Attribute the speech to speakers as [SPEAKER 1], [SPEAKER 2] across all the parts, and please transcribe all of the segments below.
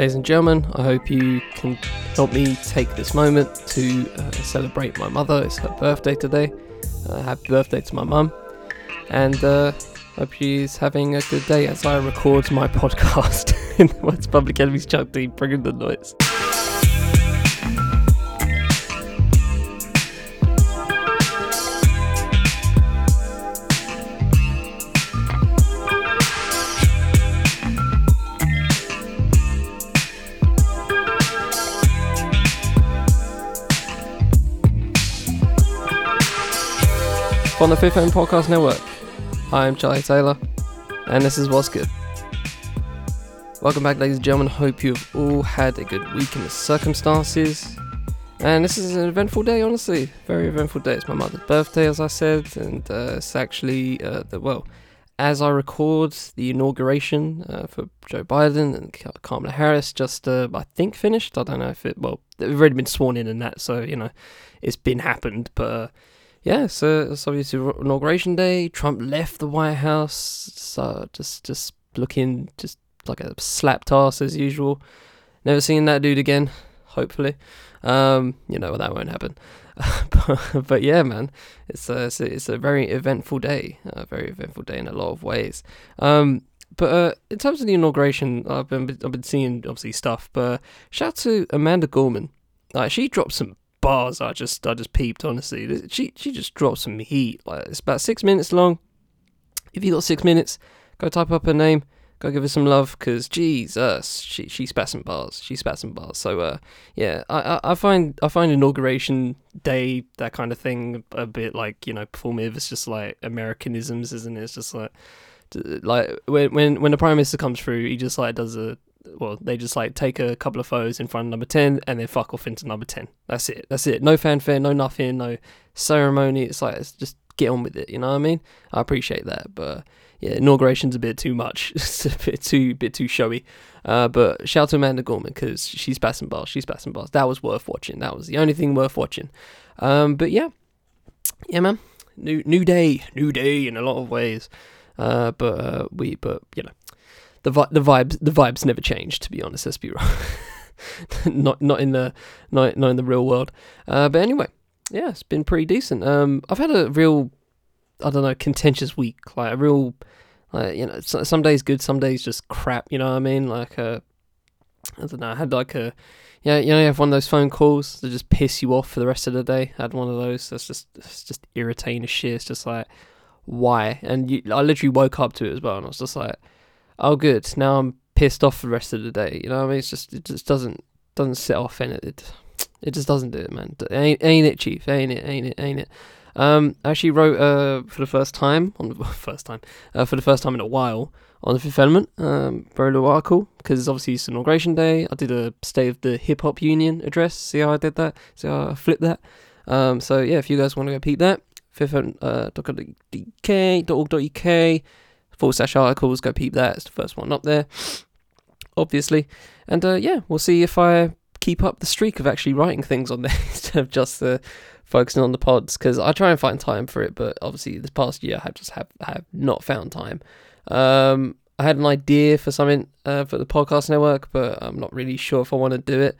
[SPEAKER 1] Ladies and gentlemen, I hope you can help me take this moment to uh, celebrate my mother. It's her birthday today. Uh, happy birthday to my mum. And uh, hope she's having a good day as I record my podcast in what's Public Enemies Chuck D, bringing the noise. On the Fifth End Podcast Network, I'm Charlie Taylor, and this is What's Good. Welcome back, ladies and gentlemen. Hope you've all had a good week in the circumstances. And this is an eventful day, honestly. Very eventful day. It's my mother's birthday, as I said, and uh, it's actually, uh, the, well, as I record, the inauguration uh, for Joe Biden and Kamala Harris just, uh, I think, finished. I don't know if it, well, they've already been sworn in and that, so, you know, it's been happened, but uh, yeah, so it's obviously inauguration day. Trump left the White House, so just just looking just like a slapped ass as usual. Never seen that dude again. Hopefully, um, you know that won't happen. but, but, yeah, man, it's a, it's a, it's a very eventful day. A very eventful day in a lot of ways. Um, but uh, in terms of the inauguration, I've been I've been seeing obviously stuff. But shout out to Amanda Gorman. Like she dropped some bars I just I just peeped honestly. She she just dropped some heat. Like it's about six minutes long. If you got six minutes, go type up her name. Go give her some love, cause Jesus, she she spat some bars. She spat some bars. So uh, yeah, I, I, I find I find inauguration day that kind of thing a bit like you know performative. It's just like Americanisms, isn't it? It's just like like when when when the prime minister comes through, he just like does a well, they just like take a couple of photos in front of number 10 and then fuck off into number 10. That's it. That's it. No fanfare, no nothing, no ceremony. It's like, it's just get on with it. You know what I mean? I appreciate that. But yeah, inauguration's a bit too much. it's a bit too, bit too showy. Uh, but shout out to Amanda Gorman because she's passing bars. She's passing bars. That was worth watching. That was the only thing worth watching. Um, but yeah, yeah, man. New, new day, new day in a lot of ways. Uh, but uh, we, but you know, the vi- the vibes the vibes never change. To be honest, let's be wrong. not not in the not not in the real world. Uh, but anyway, yeah, it's been pretty decent. Um, I've had a real I don't know contentious week. Like a real like you know some days good, some days just crap. You know what I mean? Like uh, I don't know. I had like a yeah, you know, you have one of those phone calls that just piss you off for the rest of the day. I had one of those. That's just it's just irritating as shit. It's just like why? And you, I literally woke up to it as well, and I was just like oh good, now I'm pissed off for the rest of the day. You know what I mean? It's just it just doesn't doesn't sit off in it. It, it just doesn't do it, man. Ain't, ain't it, Chief? Ain't it? Ain't it? Ain't it? Um, I actually wrote uh for the first time on the first time uh, for the first time in a while on the Fifth Element. Um, a little article because obviously it's inauguration day. I did a State of the Hip Hop Union address. See how I did that? See how I flipped that? Um, so yeah, if you guys want to go peep that, fifth uh, .org.uk forward slash articles. Go peep that. It's the first one up there, obviously. And uh, yeah, we'll see if I keep up the streak of actually writing things on there instead of just uh, focusing on the pods because I try and find time for it, but obviously this past year I have just have have not found time. Um, I had an idea for something uh, for the podcast network, but I'm not really sure if I want to do it.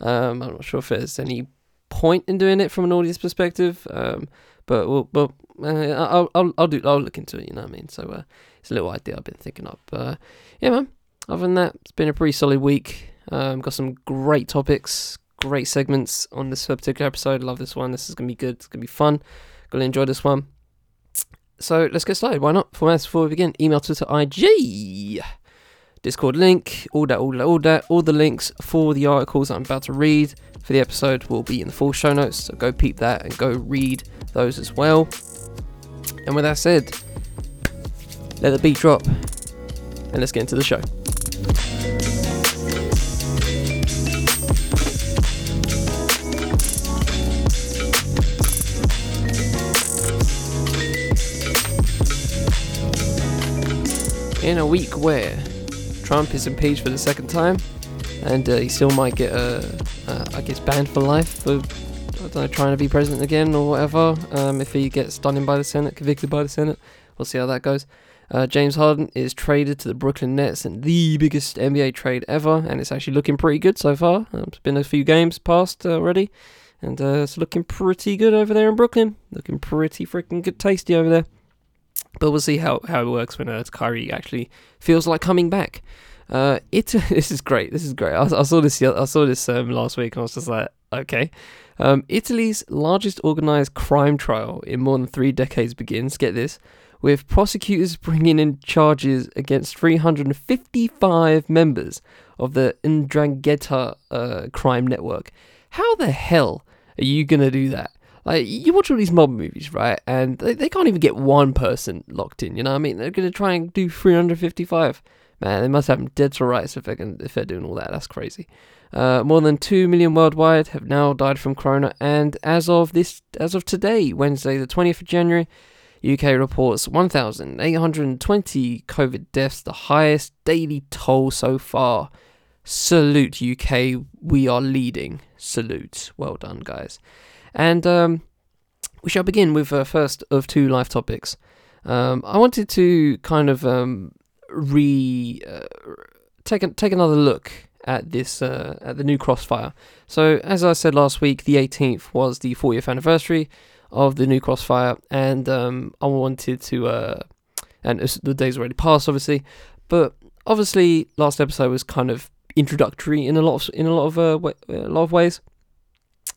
[SPEAKER 1] Um, I'm not sure if there's any point in doing it from an audience perspective. Um, but we'll, well uh, I'll, I'll, I'll do, I'll look into it. You know what I mean? So uh, it's a little idea I've been thinking of. But yeah, man. Other than that, it's been a pretty solid week. Um, got some great topics, great segments on this particular episode. Love this one. This is gonna be good. It's gonna be fun. Gonna enjoy this one. So let's get started. Why not? For us, before we begin, email, Twitter, IG, Discord link, all that, all that, all that, all the links for the articles I'm about to read for the episode will be in the full show notes. So go peep that and go read those as well. And with that said, let the beat drop and let's get into the show. In a week where Trump is impeached for the second time, and uh, he still might get, uh, uh, I guess, banned for life for know, trying to be president again or whatever. Um, if he gets done in by the Senate, convicted by the Senate, we'll see how that goes. Uh, James Harden is traded to the Brooklyn Nets in the biggest NBA trade ever, and it's actually looking pretty good so far. Um, it's been a few games past uh, already, and uh, it's looking pretty good over there in Brooklyn. Looking pretty freaking good, tasty over there. But we'll see how, how it works when uh, Kyrie actually feels like coming back. Uh, it this is great. This is great. I, I saw this. I saw this um, last week, and I was just like, okay. Um, Italy's largest organized crime trial in more than three decades begins. Get this, with prosecutors bringing in charges against 355 members of the 'Ndrangheta uh, crime network. How the hell are you gonna do that? Like you watch all these mob movies, right? And they, they can't even get one person locked in. You know what I mean? They're gonna try and do 355. Man, they must have them dead to rights if they're gonna, if they're doing all that. That's crazy. Uh, more than two million worldwide have now died from corona, and as of this, as of today, Wednesday, the 20th of January, UK reports 1,820 COVID deaths, the highest daily toll so far. Salute, UK. We are leading. Salute. Well done, guys. And um, we shall begin with uh, first of two live topics. Um, I wanted to kind of um, re uh, take a, take another look at this uh, at the New Cross fire. So as I said last week, the 18th was the 40th anniversary of the New Cross fire, and um, I wanted to, uh, and the day's already passed, obviously, but obviously last episode was kind of introductory in a lot of in a lot of uh, a lot of ways,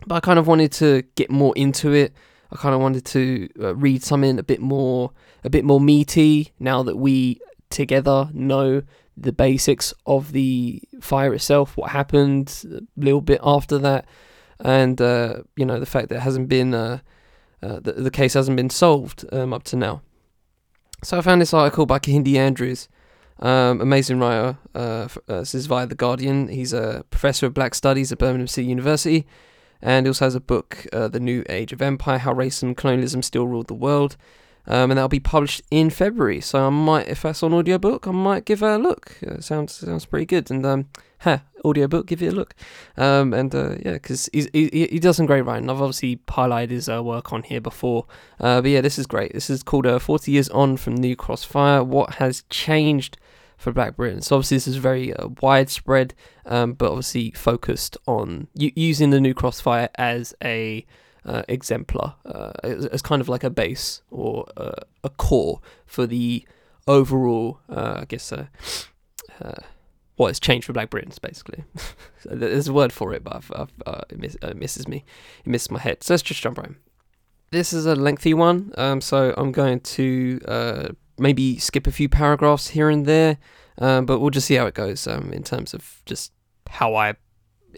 [SPEAKER 1] but I kind of wanted to get more into it. I kind of wanted to uh, read something a bit more a bit more meaty now that we together know the basics of the fire itself, what happened a little bit after that, and uh, you know the fact that it hasn't been uh, uh, the, the case hasn't been solved um, up to now. So I found this article by Kehinde Andrews, um, amazing writer. Uh, uh, this is via the Guardian. He's a professor of Black Studies at Birmingham City University, and he also has a book, uh, The New Age of Empire: How Racism and Colonialism Still Ruled the World um, and that'll be published in February. So I might, if that's on audiobook, I might give it a look. It sounds sounds pretty good, and um, ha, audiobook, give it a look. Um, and uh, yeah, because he, he does some great writing. I've obviously highlighted his uh, work on here before, uh, but yeah, this is great. This is called uh, 40 Years On from New Cross fire. What has changed? For Black Britain, so obviously this is very uh, widespread, um, but obviously focused on using the New Cross fire as a uh, exemplar uh, as, as, kind of like a base or uh, a core for the overall, uh, I guess, uh, uh, what has changed for Black Britons, basically. so there's a word for it, but I've, I've, it, miss, it, misses me. It misses my head. So let's just jump right in. This is a lengthy one, um, so I'm going to maybe skip a few paragraphs here and there, um, but we'll just see how it goes um, in terms of just how I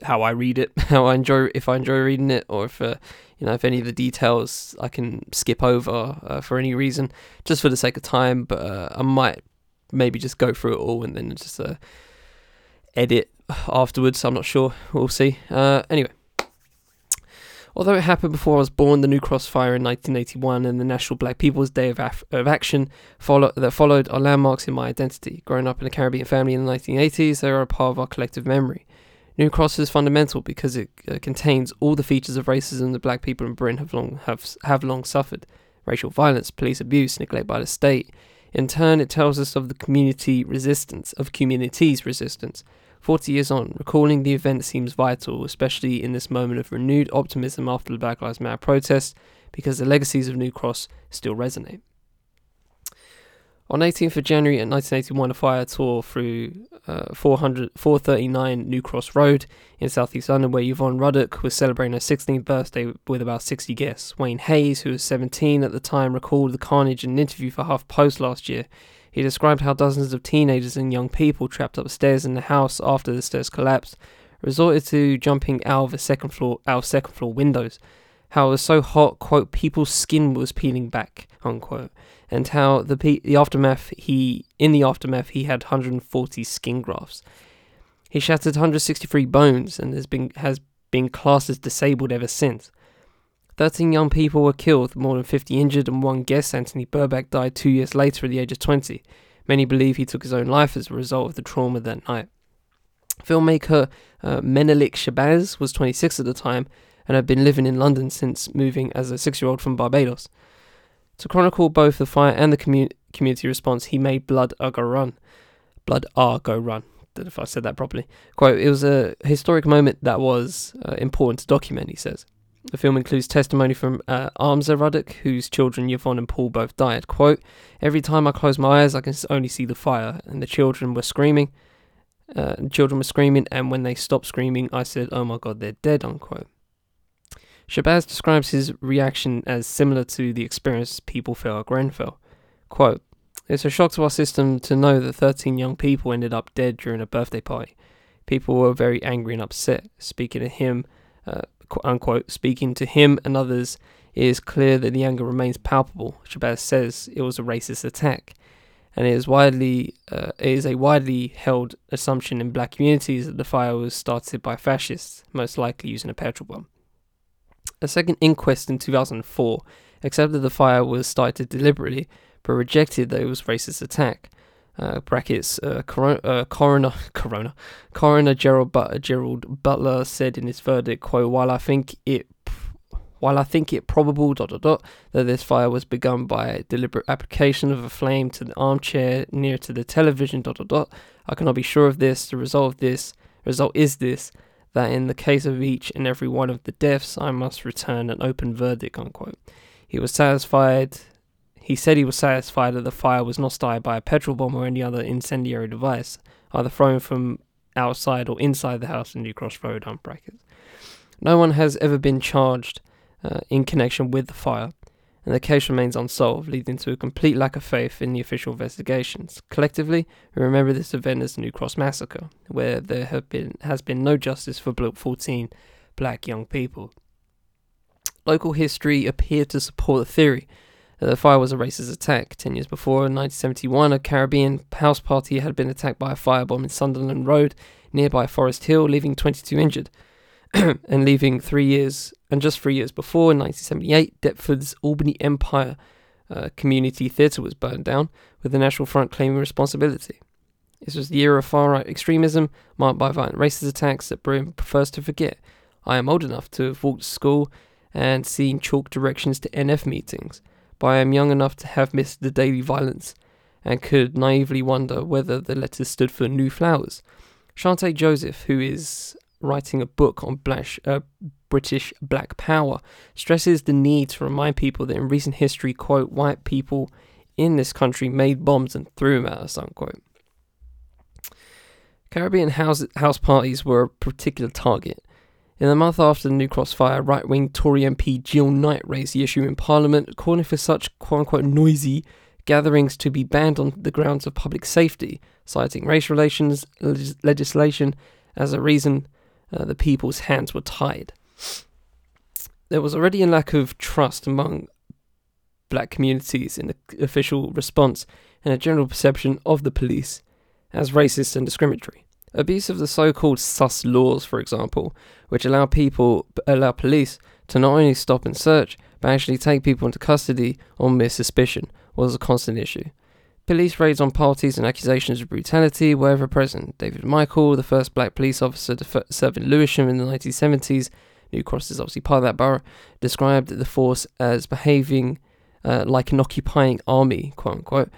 [SPEAKER 1] how I read it, how I enjoy if I enjoy reading it, or if uh, you know if any of the details I can skip over uh, for any reason, just for the sake of time. But uh, I might maybe just go through it all and then just uh, edit afterwards. I'm not sure. We'll see. Uh, anyway. Although it happened before I was born, the New Cross fire in 1981 and the National Black People's Day of, Af- of Action follow- that followed are landmarks in my identity. Growing up in a Caribbean family in the 1980s, they are a part of our collective memory. New Cross is fundamental because it uh, contains all the features of racism that black people in Britain have long have have long suffered: racial violence, police abuse, neglect by the state. In turn, it tells us of the community resistance, of communities' resistance. Forty years on, recalling the event seems vital, especially in this moment of renewed optimism after the Black Lives Matter protests, because the legacies of New Cross still resonate. On 18th of January in 1981, a fire tore through uh, 400, 439 New Cross Road in southeast London, where Yvonne Ruddock was celebrating her 16th birthday with about 60 guests. Wayne Haynes, who was 17 at the time, recalled the carnage in an interview for Half HuffPost last year. He described how dozens of teenagers and young people trapped upstairs in the house after the stairs collapsed resorted to jumping out of second floor out of second floor windows. How it was so hot, quote, people's skin was peeling back, unquote and how the the aftermath he in the aftermath he had 140 skin grafts. He shattered 163 bones and has been has been classed as disabled ever since. 13 young people were killed, more than 50 injured, and one guest, Anthony Berbeck, died two years later at the age of 20. Many believe he took his own life as a result of the trauma that night. Filmmaker uh, Menelik Shabazz was 26 at the time and had been living in London since moving as a six year old from Barbados. To chronicle both the fire and the community community response, he made blood uh, go run. Blood R go run. If I said that properly. Quote, it was a historic moment that was uh, important to document, he says. The film includes testimony from uh, Amza Ruddock, whose children Yvonne and Paul both died. Quote, Every time I close my eyes, I can only see the fire, and the children were screaming. Uh, children were screaming, and when they stopped screaming, I said, Oh my god, they're dead, unquote. Shabazz describes his reaction as similar to the experience people felt at Grenfell. Quote, It's a shock to our system to know that 13 young people ended up dead during a birthday party. People were very angry and upset. Speaking to him, uh, unquote, speaking to him and others, it is clear that the anger remains palpable. Shabazz says it was a racist attack, and it is widely uh, it is a widely held assumption in black communities that the fire was started by fascists, most likely using a petrol bomb. A second inquest in 2004 accepted the fire was started deliberately, but rejected that it was racist attack. Uh, brackets uh, cor- uh, coroner coroner coroner Gerald, but- Gerald Butler said in his verdict quote while I think it while I think it probable dot dot dot that this fire was begun by deliberate application of a flame to the armchair near to the television dot dot dot I cannot be sure of this the result of this result is this that in the case of each and every one of the deaths I must return an open verdict unquote he was satisfied he said he was satisfied that the fire was not started by a petrol bomb or any other incendiary device, either thrown from outside or inside the house in New Cross Road, on brackets. No one has ever been charged uh, in connection with the fire, and the case remains unsolved, leading to a complete lack of faith in the official investigations. Collectively, we remember this event as the New Cross Massacre, where there have been has been no justice for 14 black young people. Local history appeared to support the theory that the fire was a racist attack. Ten years before, in 1971, a Caribbean house party had been attacked by a firebomb in Sunderland Road, nearby Forest Hill, leaving 22 injured. and leaving three years, and just three years before, in 1978, Deptford's Albany Empire uh, Community Theatre was burned down, with the National Front claiming responsibility. This was the era of far right extremism, marked by violent racist attacks that Britain prefers to forget. I am old enough to have walked to school and seen chalk directions to NF meetings but I am young enough to have missed the daily violence and could naively wonder whether the letters stood for new flowers. Chanté Joseph, who is writing a book on uh, British black power, stresses the need to remind people that in recent history, quote, white people in this country made bombs and threw them at us, unquote. Caribbean house, house parties were a particular target, in the month after the New Cross fire, right wing Tory MP Jill Knight raised the issue in Parliament, calling for such quote unquote noisy gatherings to be banned on the grounds of public safety, citing race relations legis- legislation as a reason uh, the people's hands were tied. There was already a lack of trust among black communities in the official response and a general perception of the police as racist and discriminatory. Abuse of the so-called sus laws, for example, which allow people allow police to not only stop and search, but actually take people into custody on mere suspicion, was a constant issue. Police raids on parties and accusations of brutality were ever present. David Michael, the first black police officer to serve in Lewisham in the 1970s, New Cross is obviously part of that borough, described the force as behaving uh, like an occupying army, quote unquote.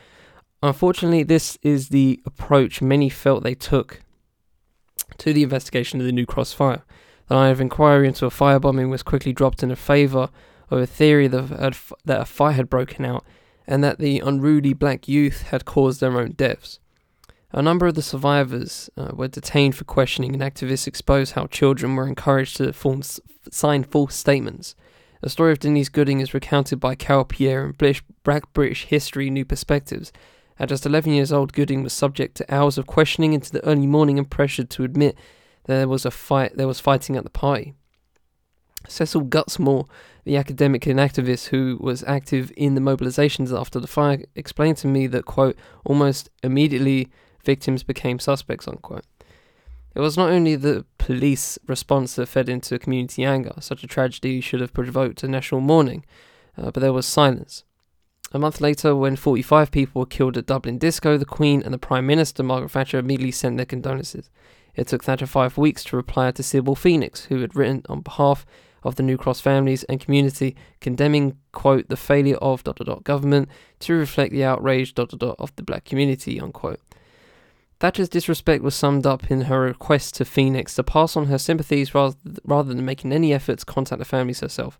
[SPEAKER 1] Unfortunately, this is the approach many felt they took to the investigation of the New Cross fire. The line of inquiry into a firebombing was quickly dropped in favour of a theory that, that a fire had broken out and that the unruly black youth had caused their own deaths. A number of the survivors uh, were detained for questioning, and activists exposed how children were encouraged to form, sign false statements. The story of Denise Gooding is recounted by Carol Pierre in British, Black British History New Perspectives, at just 11 years old, Gooding was subject to hours of questioning into the early morning and pressured to admit that there was a fight. There was fighting at the party. Cecil Gutzmore, the academic and activist who was active in the mobilizations after the fire, explained to me that quote almost immediately victims became suspects unquote. It was not only the police response that fed into community anger. Such a tragedy should have provoked a national mourning, uh, but there was silence. A month later, when 45 people were killed at Dublin Disco, the Queen and the Prime Minister, Margaret Thatcher, immediately sent their condolences. It took Thatcher five weeks to reply to Sybil Phoenix, who had written on behalf of the New Cross families and community, condemning, quote, the failure of dot, dot, dot, government to reflect the outrage dot, dot, dot, of the black community, unquote. Thatcher's disrespect was summed up in her request to Phoenix to pass on her sympathies rather, rather than making any effort to contact the families herself.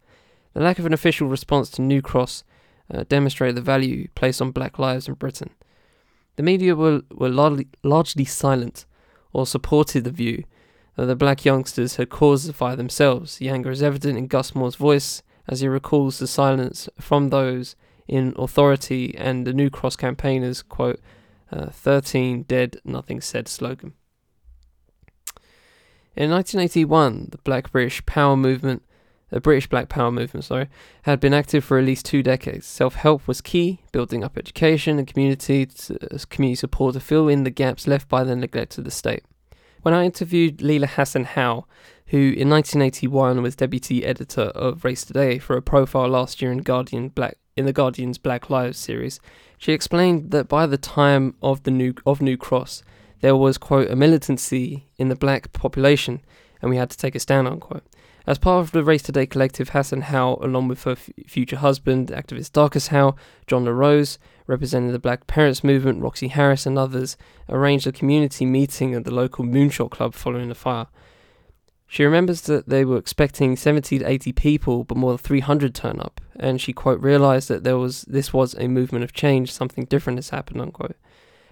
[SPEAKER 1] The lack of an official response to New Cross uh, demonstrated the value placed on black lives in Britain. The media were, were largely, largely silent or supported the view that the black youngsters had caused the fire themselves. The anger is evident in Gutzmore's voice as he recalls the silence from those in authority and the New Cross campaigners, quote, uh, 13 dead, nothing said slogan. In 1981, the Black British Power movement, the British Black Power movement, sorry, had been active for at least two decades. Self-help was key, building up education and community to, community support to fill in the gaps left by the neglect of the state. When I interviewed Leila Hassan Howe, who in 1981 was deputy editor of Race Today for a profile last year in Guardian Black in the Guardian's Black Lives series, she explained that by the time of the new of New Cross, there was quote a militancy in the black population, and we had to take a stand unquote. As part of the Race Today collective, Hassan Howe, along with her f- future husband, activist Darcus Howe, John La Rose, representing the Black Parents Movement, Roxy Harris, and others, arranged a community meeting at the local Moonshot Club following the fire. She remembers that they were expecting 70 to 80 people, but more than 300 turn up, and she quote realized that there was this was a movement of change, something different has happened unquote.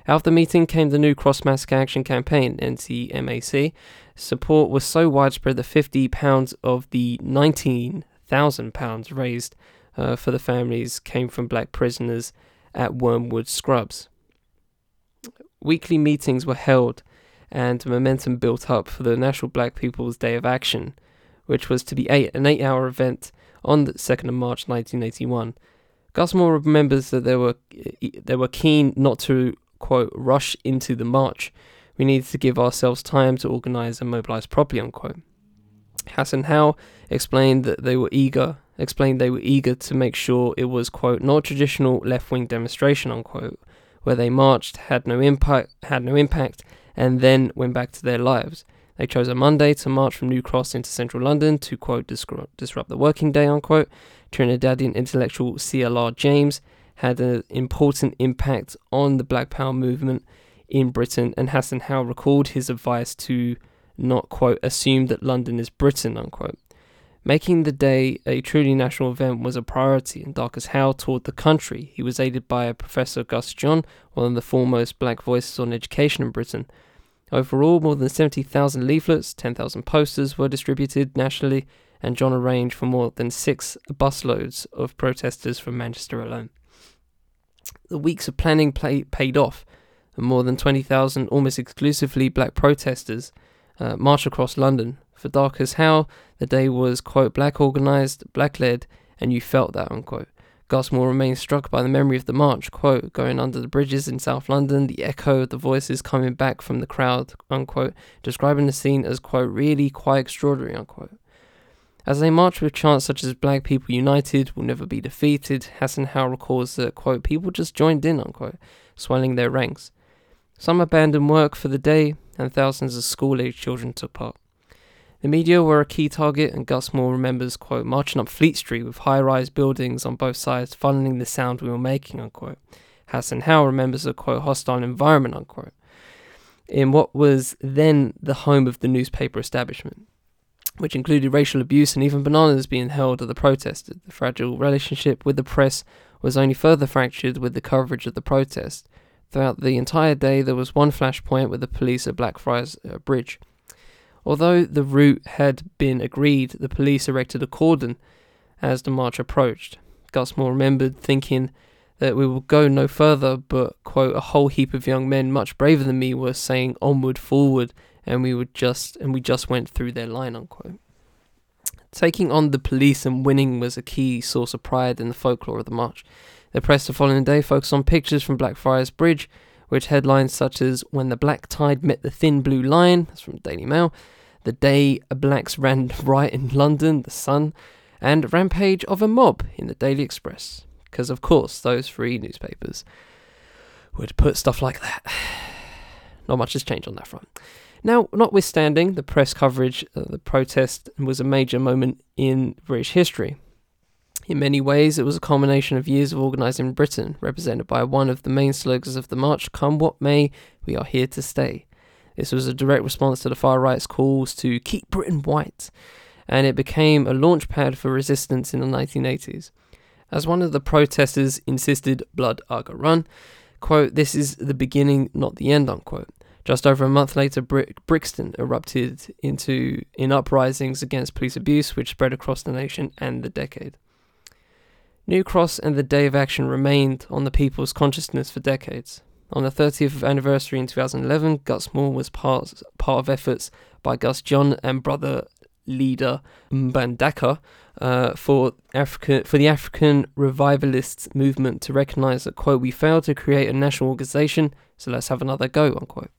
[SPEAKER 1] Out of the meeting came the new Cross Massacre Action Campaign, NCMAC. Support was so widespread that 50 pounds of the 19,000 pounds raised uh, for the families came from black prisoners at Wormwood Scrubs. Weekly meetings were held and momentum built up for the National Black People's Day of Action, which was to be eight, an eight hour event on the 2nd of March 1981. Gutzmore remembers that they were, they were keen not to, quote, rush into the march. We needed to give ourselves time to organise and mobilise properly, unquote. Hassan Howe explained that they were eager explained they were eager to make sure it was, quote, not traditional left wing demonstration, unquote, where they marched, had no impact had no impact, and then went back to their lives. They chose a Monday to march from New Cross into central London to, quote, disrupt the working day, unquote. Trinidadian intellectual CLR James had an important impact on the Black Power movement in Britain, and Hassan Howe recalled his advice to not, quote, assume that London is Britain, unquote. Making the day a truly national event was a priority, and Darcus Howe toured the country. He was aided by a Professor Gus John, one of the foremost black voices on education in Britain. Overall, more than 70,000 leaflets, 10,000 posters were distributed nationally, and John arranged for more than six busloads of protesters from Manchester alone. The weeks of planning play- paid off, and more than 20,000 almost exclusively black protesters uh, marched across London, for Darcus Howe, the day was, quote, black organised, black led, and you felt that, unquote. Gus remains struck by the memory of the march, quote, going under the bridges in South London, the echo of the voices coming back from the crowd, unquote, describing the scene as, quote, really quite extraordinary, unquote. As they marched with chants such as Black People United will never be defeated, Hassan Howe recalls that, quote, people just joined in, unquote, swelling their ranks. Some abandoned work for the day, and thousands of school age children took part. The media were a key target, and Gutzmore remembers, quote, marching up Fleet Street with high rise buildings on both sides, funneling the sound we were making, unquote. Hassan Howe remembers a, quote, hostile environment, unquote, in what was then the home of the newspaper establishment, which included racial abuse and even bananas being held at the protesters. The fragile relationship with the press was only further fractured with the coverage of the protest. Throughout the entire day, there was one flashpoint with the police at Blackfriars uh, Bridge. Although the route had been agreed, the police erected a cordon as the march approached. Gutzmore remembered thinking that we will go no further, but, quote, a whole heap of young men much braver than me were saying onward, forward, and we would just and we just went through their line, unquote. Taking on the police and winning was a key source of pride in the folklore of the march. The press the following day focused on pictures from Blackfriars Bridge, which headlines such as When the Black Tide Met the Thin Blue Line, that's from Daily Mail, the Day Blacks Ran Riot in London, The Sun, and Rampage of a Mob in the Daily Express. Because, of course, those three newspapers would put stuff like that. Not much has changed on that front. Now, notwithstanding the press coverage, uh, the protest was a major moment in British history. In many ways, it was a culmination of years of organising in Britain, represented by one of the main slogans of the march Come what may, we are here to stay. This was a direct response to the far right's calls to keep Britain white, and it became a launch pad for resistance in the 1980s. As one of the protesters insisted, Blood Aga Run, quote, this is the beginning, not the end, unquote. Just over a month later, Brixton erupted into in uprisings against police abuse, which spread across the nation and the decade. New Cross and the Day of Action remained on the people's consciousness for decades. On the 30th anniversary in 2011, Gutzmore was part, part of efforts by Gus John and brother leader Mbandaka uh, for African for the African revivalist movement to recognise that quote we failed to create a national organisation, so let's have another go unquote.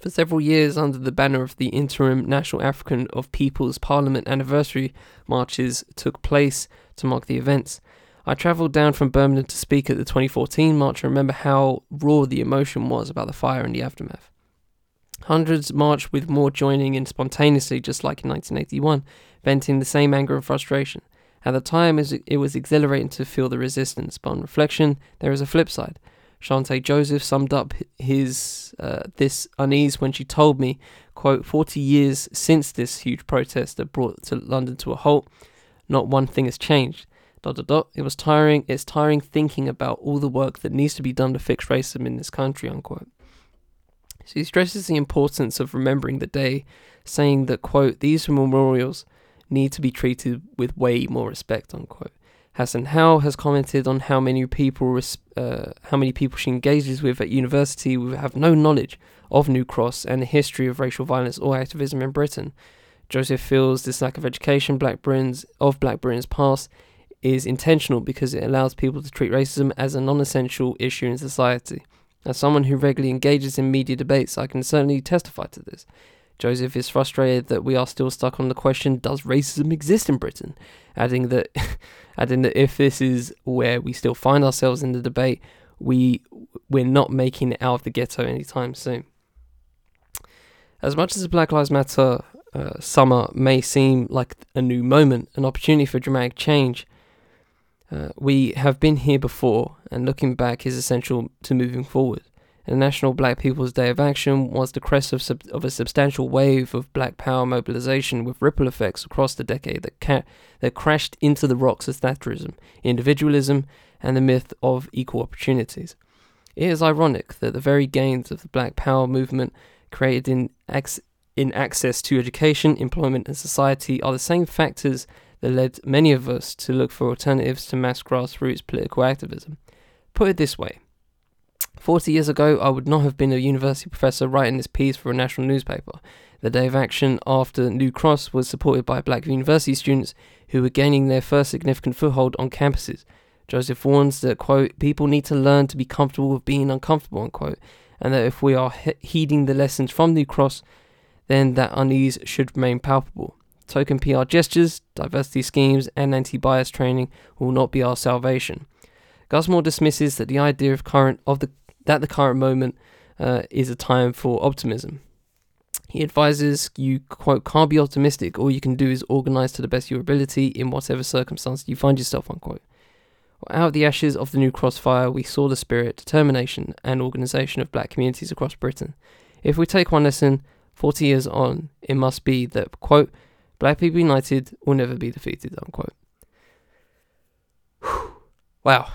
[SPEAKER 1] For several years, under the banner of the interim National African of People's Parliament anniversary marches took place to mark the events. I travelled down from Birmingham to speak at the 2014 march and remember how raw the emotion was about the fire and the aftermath. Hundreds marched with more joining in spontaneously, just like in 1981, venting the same anger and frustration. At the time, it was exhilarating to feel the resistance, but on reflection, there is a flip side. Chanté Joseph summed up his uh, this unease when she told me, quote, 40 years since this huge protest that brought to London to a halt, not one thing has changed. Dot, dot, dot. It was tiring. It's tiring thinking about all the work that needs to be done to fix racism in this country, unquote. She stresses the importance of remembering the day, saying that, quote, these memorials need to be treated with way more respect, unquote. Hassan Howe has commented on how many people res- uh, how many people she engages with at university who have no knowledge of New Cross and the history of racial violence or activism in Britain. Joseph feels this lack of education Black Britain's, of Black Britain's past is intentional because it allows people to treat racism as a non-essential issue in society. As someone who regularly engages in media debates, I can certainly testify to this. Joseph is frustrated that we are still stuck on the question does racism exist in Britain? Adding that adding that if this is where we still find ourselves in the debate, we we're not making it out of the ghetto anytime soon. As much as the Black Lives Matter uh, summer may seem like a new moment, an opportunity for dramatic change, uh, we have been here before, and looking back is essential to moving forward. The National Black People's Day of Action was the crest of, sub- of a substantial wave of black power mobilization with ripple effects across the decade that, ca- that crashed into the rocks of Thatcherism, individualism, and the myth of equal opportunities. It is ironic that the very gains of the black power movement created in, ac- in access to education, employment, and society are the same factors that led many of us to look for alternatives to mass grassroots political activism. Put it this way 40 years ago, I would not have been a university professor writing this piece for a national newspaper. The day of action after New Cross was supported by black university students who were gaining their first significant foothold on campuses. Joseph warns that, quote, people need to learn to be comfortable with being uncomfortable, unquote, and that if we are he- heeding the lessons from New Cross, then that unease should remain palpable. Token PR gestures, diversity schemes, and anti bias training will not be our salvation. Gutzmore dismisses that the idea of current of the that the current moment uh, is a time for optimism. He advises you, quote, can't be optimistic. All you can do is organize to the best of your ability in whatever circumstance you find yourself, unquote. Out of the ashes of the New Cross fire, we saw the spirit, determination, and organisation of black communities across Britain. If we take one lesson, 40 years on, it must be that, quote, black people united will never be defeated, unquote. wow,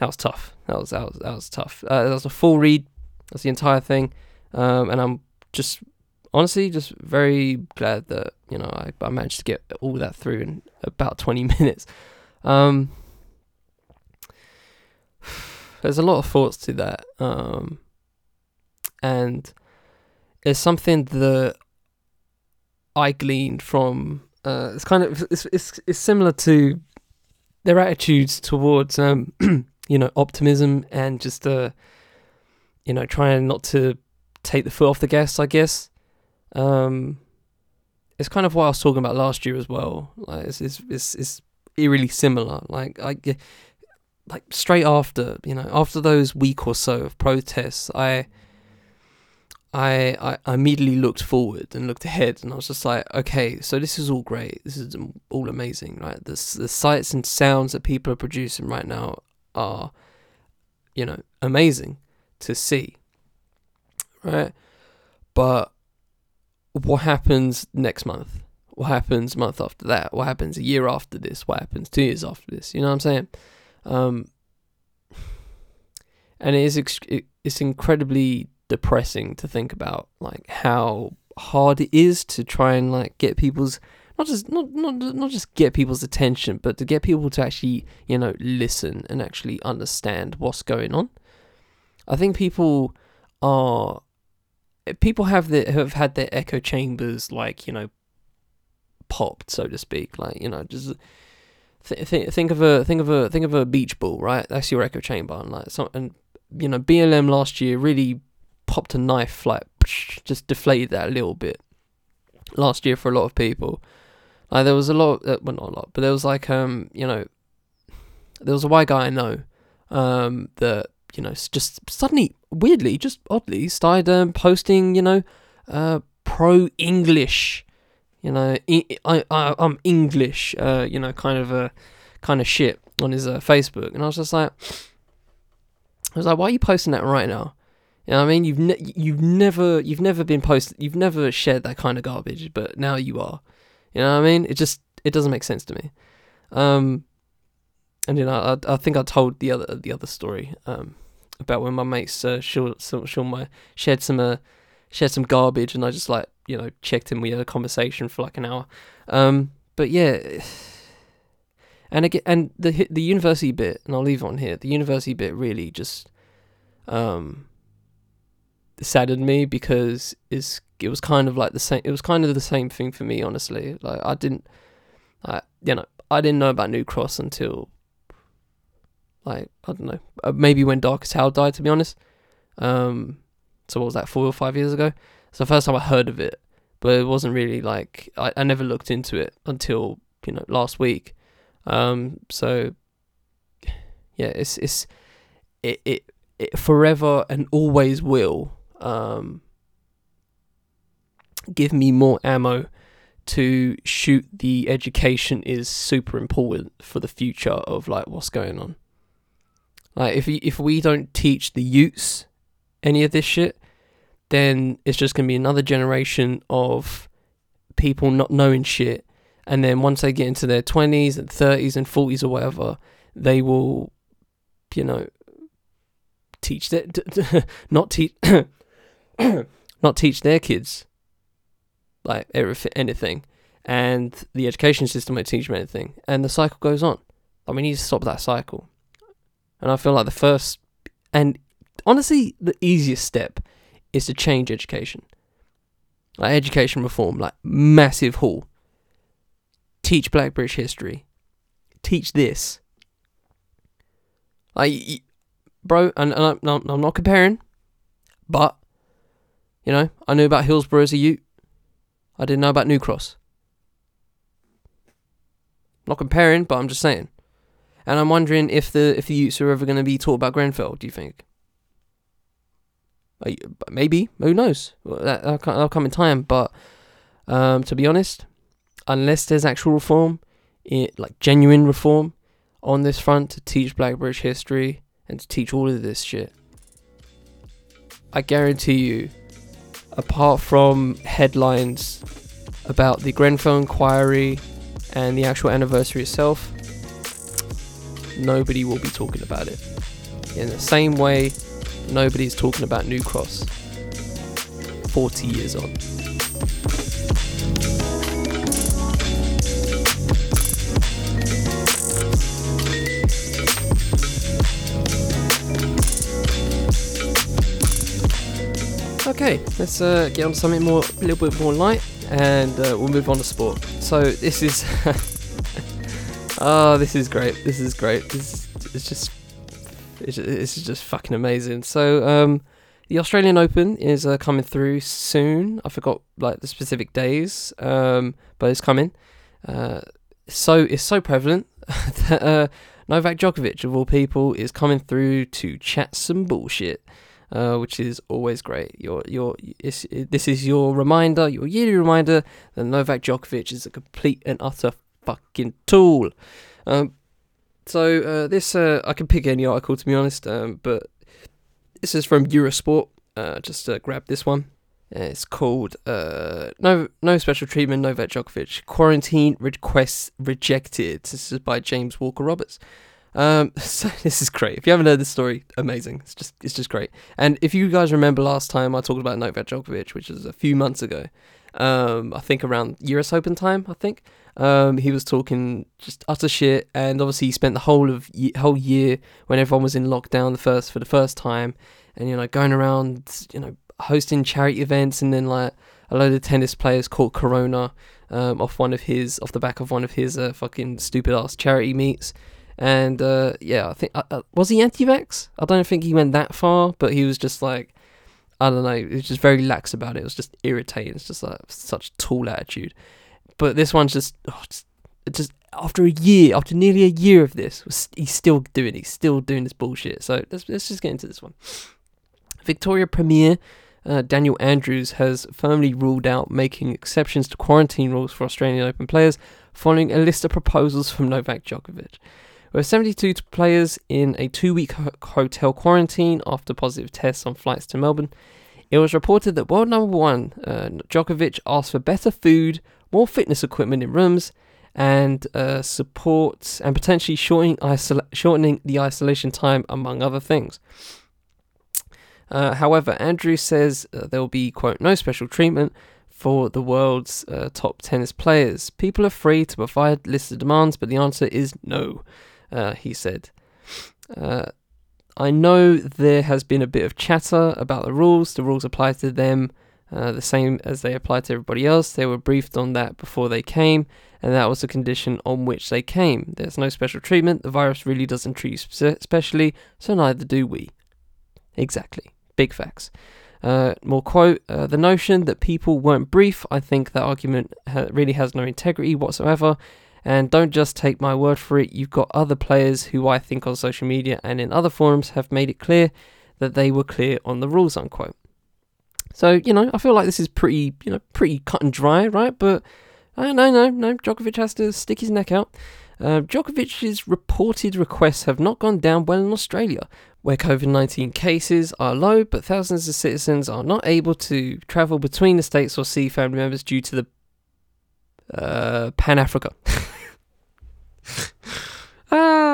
[SPEAKER 1] that was tough. That was that was that was tough. Uh, that was a full read. That's the entire thing, um, and I'm just honestly just very glad that you know I, I managed to get all that through in about 20 minutes. Um, there's a lot of thoughts to that, um, and it's something that I gleaned from. Uh, it's kind of it's, it's it's similar to their attitudes towards um you know, optimism and just, uh, you know, trying not to take the foot off the gas, I guess. Um, it's kind of what I was talking about last year as well. Like, it's, it's, it's, it's eerily similar. Like, I, like straight after, you know, after those week or so of protests, I, I, I immediately looked forward and looked ahead, and I was just like, okay, so this is all great. This is all amazing, right? The the sights and sounds that people are producing right now are, you know, amazing to see, right? But what happens next month? What happens month after that? What happens a year after this? What happens two years after this? You know what I'm saying? Um, and it is ex- it's incredibly depressing to think about like how hard it is to try and like get people's not just not not not just get people's attention, but to get people to actually you know listen and actually understand what's going on. I think people are people have the have had their echo chambers like you know popped so to speak like you know just th- th- think of a think of a think of a beach ball right that's your echo chamber and like so and you know BLM last year really popped a knife, like just deflated that a little bit last year for a lot of people. Like there was a lot, uh, well not a lot, but there was like um you know there was a white guy I know um that you know just suddenly weirdly just oddly started um, posting you know uh pro English you know I, I I'm English uh you know kind of a kind of shit on his uh, Facebook and I was just like I was like why are you posting that right now you know I mean? You've ne- you've never you've never been posted you've never shared that kind of garbage, but now you are. You know what I mean? It just it doesn't make sense to me. Um, and you know I I think I told the other the other story um about when my mates uh, Sean, Sean my shared some uh shared some garbage and I just like you know checked in we had a conversation for like an hour. Um, but yeah. And again, and the the university bit, and I'll leave on here. The university bit really just, um, saddened me because it's it was kind of like the same it was kind of the same thing for me honestly. Like I didn't I you know I didn't know about New Cross until like I don't know uh, maybe when Darcus Howe died to be honest. Um so what was that four or five years ago? It's the first time I heard of it but it wasn't really like I, I never looked into it until you know last week. Um so yeah it's it's it, it, it forever and always will um, give me more ammo to shoot the education is super important for the future of like what's going on. Like if if we don't teach the youths any of this shit, then it's just gonna be another generation of people not knowing shit. And then once they get into their twenties and thirties and forties or whatever, they will, you know, teach that not teach not teach their kids like anything, and the education system won't teach them anything, and the cycle goes on. Like we need to stop that cycle. And I feel like the first and honestly the easiest step is to change education. Like education reform, like massive haul. Teach Black British history. Teach this. Like, bro, and, and I'm, I'm not comparing, but you know, I knew about Hillsborough as a Ute. I didn't know about New Cross. Not comparing, but I'm just saying. And I'm wondering if the if the Utes are ever going to be taught about Grenfell. Do you think? Maybe. Who knows? That, that'll come in time. But um, to be honest, unless there's actual reform, it, like genuine reform, on this front to teach Black British history and to teach all of this shit, I guarantee you apart from headlines about the Grenfell inquiry and the actual anniversary itself, nobody will be talking about it. In the same way, nobody's talking about New Cross 40 years on. Okay, let's uh, get on to something more, a little bit more light, and uh, we'll move on to sport. So this is, oh, this is great. This is great. This it's just, it's just, it's just fucking amazing. So um, the Australian Open is uh, coming through soon. I forgot like the specific days, um, but it's coming. Uh, so it's so prevalent that uh, Novak Djokovic of all people is coming through to chat some bullshit. Uh, which is always great. Your your this is your reminder, your yearly reminder that Novak Djokovic is a complete and utter fucking tool. Um, so uh, this uh, I can pick any article to be honest, um, but this is from Eurosport. Uh, just grab this one. It's called uh, no no special treatment Novak Djokovic quarantine requests rejected. This is by James Walker Roberts. Um, so this is great. If you haven't heard this story, amazing. It's just it's just great. And if you guys remember last time I talked about Novak Djokovic, which was a few months ago, um, I think around US Open time, I think. Um, he was talking just utter shit, and obviously he spent the whole of whole year when everyone was in lockdown the first for the first time, and you know going around, you know hosting charity events, and then like a load of tennis players caught corona um, off one of his off the back of one of his uh, fucking stupid ass charity meets. And uh, yeah, I think uh, uh, was he anti-vax? I don't think he went that far, but he was just like, I don't know, he was just very lax about it. It was just irritating. It's just like such tool attitude. But this one's just, oh, just, just after a year, after nearly a year of this, he's still doing, he's still doing this bullshit. So let's let's just get into this one. Victoria Premier uh, Daniel Andrews has firmly ruled out making exceptions to quarantine rules for Australian Open players following a list of proposals from Novak Djokovic. With 72 players in a two week hotel quarantine after positive tests on flights to Melbourne, it was reported that world number one, uh, Djokovic, asked for better food, more fitness equipment in rooms, and uh, support and potentially shortening, isola- shortening the isolation time, among other things. Uh, however, Andrew says uh, there will be, quote, no special treatment for the world's uh, top tennis players. People are free to provide lists of demands, but the answer is no uh, he said. Uh, I know there has been a bit of chatter about the rules. The rules apply to them uh, the same as they apply to everybody else. They were briefed on that before they came, and that was the condition on which they came. There's no special treatment. The virus really doesn't treat you specially, so neither do we. Exactly. Big facts. Uh, more quote uh, the notion that people weren't brief i think that argument ha- really has no integrity whatsoever and don't just take my word for it, you've got other players who I think on social media and in other forums have made it clear that they were clear on the rules, unquote. So, you know, I feel like this is pretty, you know, pretty cut and dry, right? But uh, no, no, no, Djokovic has to stick his neck out. Uh, Djokovic's reported requests have not gone down well in Australia, where COVID 19 cases are low, but thousands of citizens are not able to travel between the states or see family members due to the uh, Pan Africa.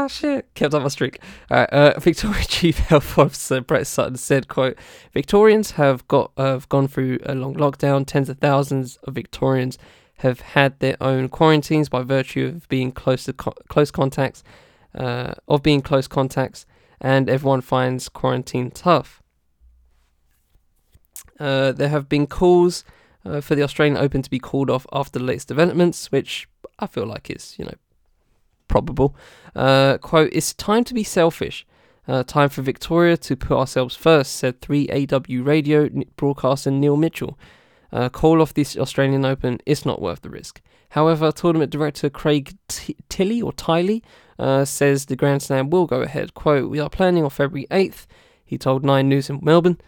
[SPEAKER 1] ah, shit. Kept up my streak. Uh, Victoria Chief Health Officer Brett Sutton said, quote, Victorians have got have gone through a long lockdown. Tens of thousands of Victorians have had their own quarantines by virtue of being close to co- close contacts, uh, of being close contacts, and everyone finds quarantine tough. Uh, there have been calls uh, for the Australian Open to be called off after the latest developments, which I feel like is, you know, probable. Uh, quote, it's time to be selfish. Uh, time for Victoria to put ourselves first, said 3AW radio broadcaster Neil Mitchell. Uh, call off this Australian Open is not worth the risk. However, tournament director Craig T- Tiley or Tiley uh, says the Grand Slam will go ahead. Quote, we are planning on February 8th, he told Nine News in Melbourne.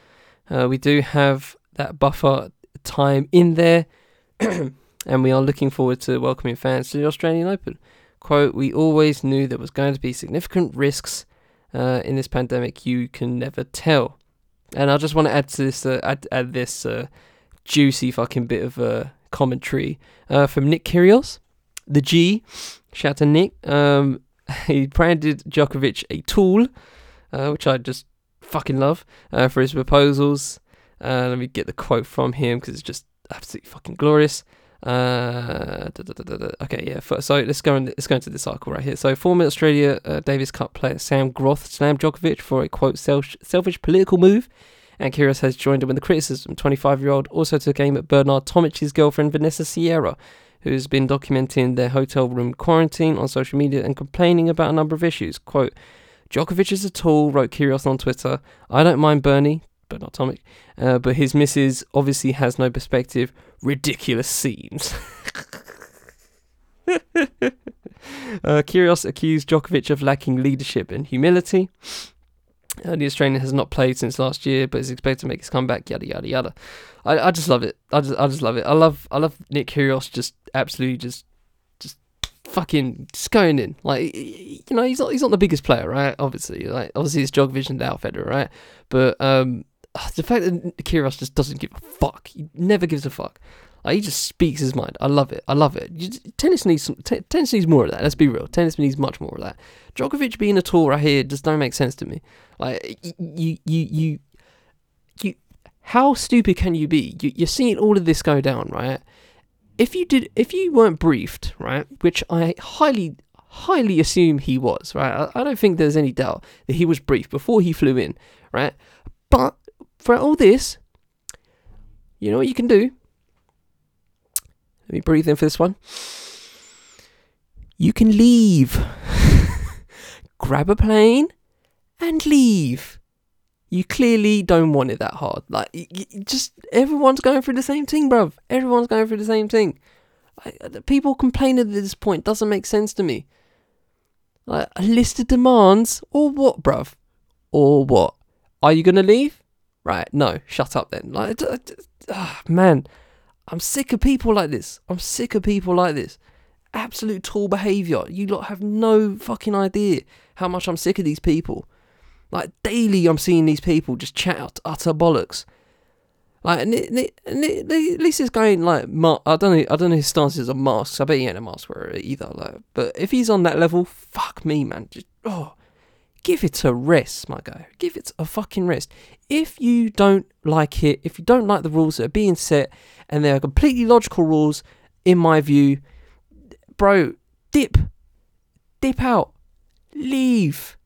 [SPEAKER 1] Uh, we do have that buffer time in there, and we are looking forward to welcoming fans to the Australian Open. Quote, we always knew there was going to be significant risks uh, in this pandemic. You can never tell. And I just want to add to this, uh, add, add this uh, juicy fucking bit of uh, commentary uh, from Nick Kyrgios, the G. Shout out to Nick. Um, he branded Djokovic a tool, uh, which I just fucking love uh, for his proposals. Let me get the quote from him because it's just absolutely fucking glorious. Uh, da, da, da, okay, yeah. So let's go. let's go into this article right here. So, former Australia uh, Davis Cup player Sam Groth slammed Djokovic for a quote self- selfish political move, and Kyrgios has joined him in the criticism. 25-year-old also took aim at Bernard Tomic's girlfriend Vanessa Sierra, who has been documenting their hotel room quarantine on social media and complaining about a number of issues. Quote. Djokovic is a tool, wrote Kyrgios on Twitter. I don't mind Bernie, but not Tomic. Uh, but his missus obviously has no perspective. Ridiculous scenes. uh, Kyrgios accused Djokovic of lacking leadership and humility. Uh, the Australian has not played since last year, but is expected to make his comeback. Yada yada yada. I, I just love it. I just I just love it. I love I love Nick Kyrgios just absolutely just just fucking just going in. Like you know he's not he's not the biggest player, right? Obviously, like obviously it's Djokovic and Now Federer, right? But um, the fact that Kyrgios just doesn't give a fuck. He never gives a fuck. He just speaks his mind. I love it. I love it. You, tennis needs some, t- tennis needs more of that. Let's be real. Tennis needs much more of that. Djokovic being a tour right here just don't make sense to me. Like you, you, you, you. How stupid can you be? You, you're seeing all of this go down, right? If you did, if you weren't briefed, right, which I highly, highly assume he was, right. I, I don't think there's any doubt that he was briefed before he flew in, right. But for all this, you know what you can do? Let me breathe in for this one. You can leave. Grab a plane and leave. You clearly don't want it that hard. Like, just everyone's going through the same thing, bruv. Everyone's going through the same thing. Like, uh, people complain at this point doesn't make sense to me. Like, a list of demands, or what, bruv? Or what? Are you gonna leave? Right, no, shut up then. Like, oh, man, I'm sick of people like this. I'm sick of people like this. Absolute tool behaviour. You lot have no fucking idea how much I'm sick of these people. Like daily, I'm seeing these people just chat out utter bollocks. Like, and, it, and, it, at least it's going like, I don't know, I don't know his stances on masks. I bet he ain't a mask wearer either. Like, but if he's on that level, fuck me, man. Just oh, give it a rest, my guy. Give it a fucking rest. If you don't like it, if you don't like the rules that are being set, and they are completely logical rules, in my view, bro, dip, dip out, leave,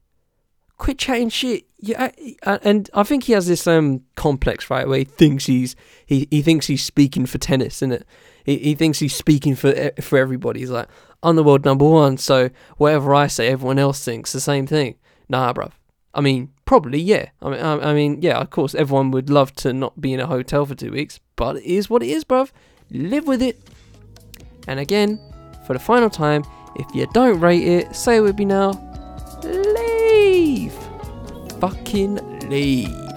[SPEAKER 1] quit chatting shit. Yeah, uh, uh, and I think he has this um complex right where he thinks he's he, he thinks he's speaking for tennis, isn't it? He, he thinks he's speaking for eh, for everybody. He's like, I'm the world number one, so whatever I say, everyone else thinks the same thing. Nah, bruv. I mean, probably, yeah. I mean, I, I, mean, yeah. Of course, everyone would love to not be in a hotel for two weeks, but it is what it is, bruv. Live with it. And again, for the final time, if you don't rate it, say it with me now. Leave. Fucking leave.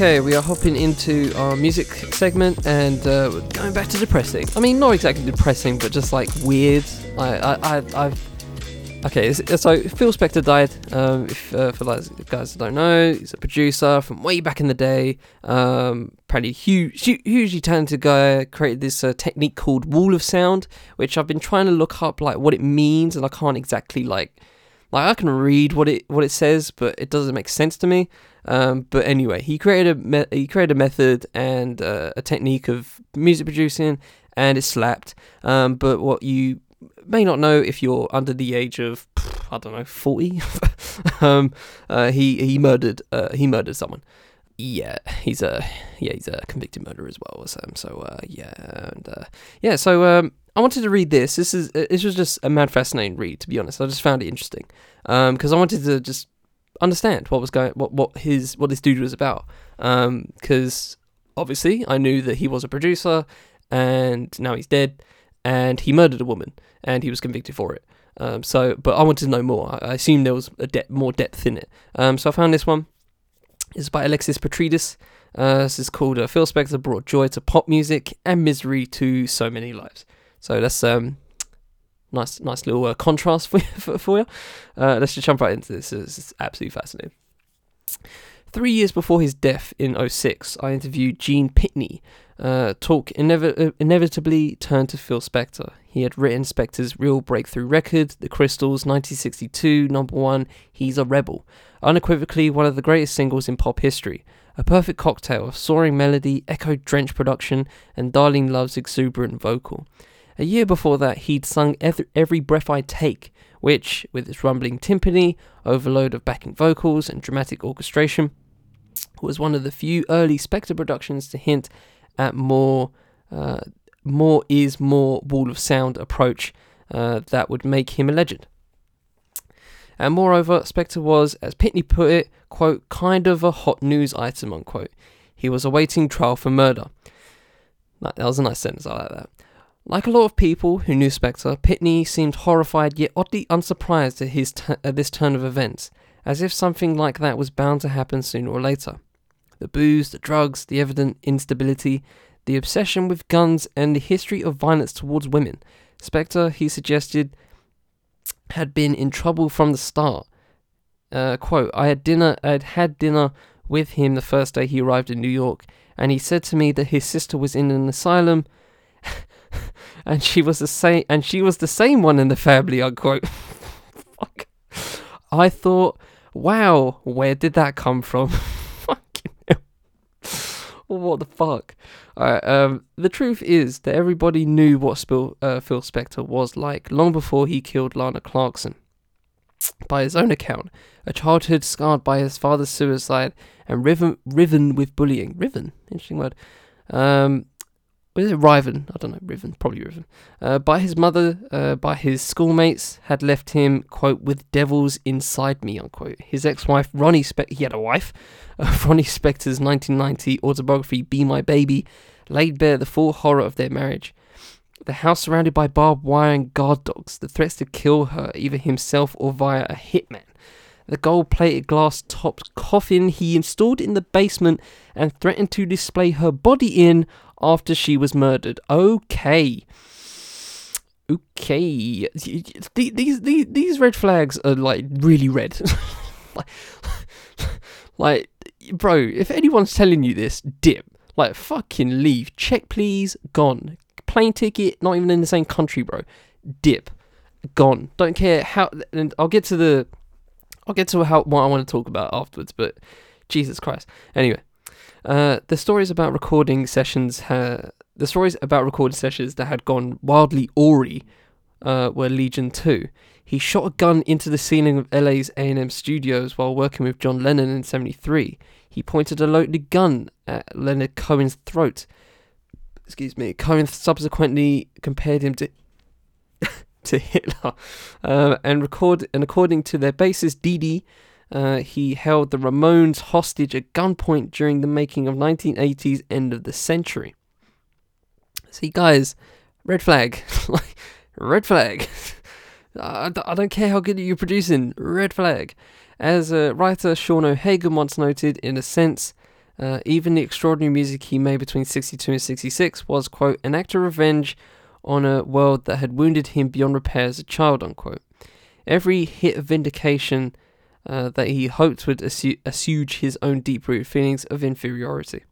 [SPEAKER 1] Okay, we are hopping into our music segment and uh, going back to depressing. I mean, not exactly depressing, but just like weird. I, I, I have Okay, so Phil Spector died. Um, if uh, for those guys that don't know, he's a producer from way back in the day. Um, apparently, huge, hugely talented guy. Created this uh, technique called wall of sound, which I've been trying to look up, like what it means, and I can't exactly like, like I can read what it what it says, but it doesn't make sense to me. Um, but anyway, he created a me- he created a method and uh, a technique of music producing, and it slapped. Um, but what you may not know if you're under the age of I don't know forty, um, uh, he he murdered uh, he murdered someone. Yeah, he's a yeah he's a convicted murderer as well. So, so uh, yeah and uh, yeah so um, I wanted to read this. This is this was just a mad fascinating read to be honest. I just found it interesting because um, I wanted to just understand what was going, what what his what this dude was about. Because um, obviously, I knew that he was a producer, and now he's dead, and he murdered a woman, and he was convicted for it. Um, so, but I wanted to know more. I, I assumed there was a de- more depth in it. Um, so I found this one. It's by Alexis Petridis. Uh, this is called uh, Phil Spector brought joy to pop music and misery to so many lives. So that's um, nice, nice little uh, contrast for. For, for you. Uh, let's just jump right into this. It's, it's absolutely fascinating. Three years before his death in 06, I interviewed Gene Pitney. Uh, talk inev- uh, inevitably turned to Phil Spector. He had written Spector's real breakthrough record, The Crystals, 1962, number one, He's a Rebel, unequivocally one of the greatest singles in pop history. A perfect cocktail of soaring melody, echo drenched production, and Darlene Love's exuberant vocal. A year before that, he'd sung Every Breath I Take, which, with its rumbling timpani, overload of backing vocals, and dramatic orchestration, was one of the few early Spector productions to hint at more, uh, more is more wall of sound approach uh, that would make him a legend. And moreover, Spector was, as Pitney put it, quote, kind of a hot news item, unquote. he was awaiting trial for murder. That was a nice sentence, I like that. Like a lot of people who knew Spector, Pitney seemed horrified yet oddly unsurprised at, his t- at this turn of events, as if something like that was bound to happen sooner or later. The booze, the drugs, the evident instability, the obsession with guns, and the history of violence towards women. Spector, he suggested, had been in trouble from the start. Uh, quote, I had dinner, I had had dinner with him the first day he arrived in New York, and he said to me that his sister was in an asylum and she was the same and she was the same one in the family unquote fuck i thought wow where did that come from fucking what the fuck um, the truth is that everybody knew what Spil- uh, Phil Spector was like long before he killed Lana Clarkson. By his own account, a childhood scarred by his father's suicide and riven, riven with bullying. Riven? Interesting word. Um, it Riven? I don't know, Riven, probably Riven. Uh, by his mother, uh, by his schoolmates, had left him, quote, with devils inside me, unquote. His ex wife, Ronnie Spector, he had a wife, uh, Ronnie Spector's 1990 autobiography, Be My Baby, laid bare the full horror of their marriage. The house surrounded by barbed wire and guard dogs, the threats to kill her, either himself or via a hitman. The gold plated glass topped coffin he installed in the basement and threatened to display her body in after she was murdered. Okay. Okay. These, these, these red flags are like really red. like, like, bro, if anyone's telling you this, dip. Like, fucking leave. Check, please. Gone. Plane ticket, not even in the same country, bro. Dip. Gone. Don't care how. And I'll get to the. I'll get to how what I want to talk about afterwards, but Jesus Christ. Anyway, uh, the stories about recording sessions, ha- the stories about recording sessions that had gone wildly awry uh, were Legion 2. He shot a gun into the ceiling of LA's A&M studios while working with John Lennon in 73. He pointed a loaded gun at Leonard Cohen's throat. Excuse me. Cohen subsequently compared him to to Hitler, uh, and record and according to their bassist Dee Dee uh, he held the Ramones hostage at gunpoint during the making of 1980's End of the Century. See, guys, red flag, like red flag. I, I don't care how good you're producing, red flag. As uh, writer Sean O'Hagan once noted, in a sense, uh, even the extraordinary music he made between 62 and 66 was, quote, an act of revenge on a world that had wounded him beyond repair as a child, unquote. Every hit of vindication uh, that he hoped would assuage his own deep rooted feelings of inferiority.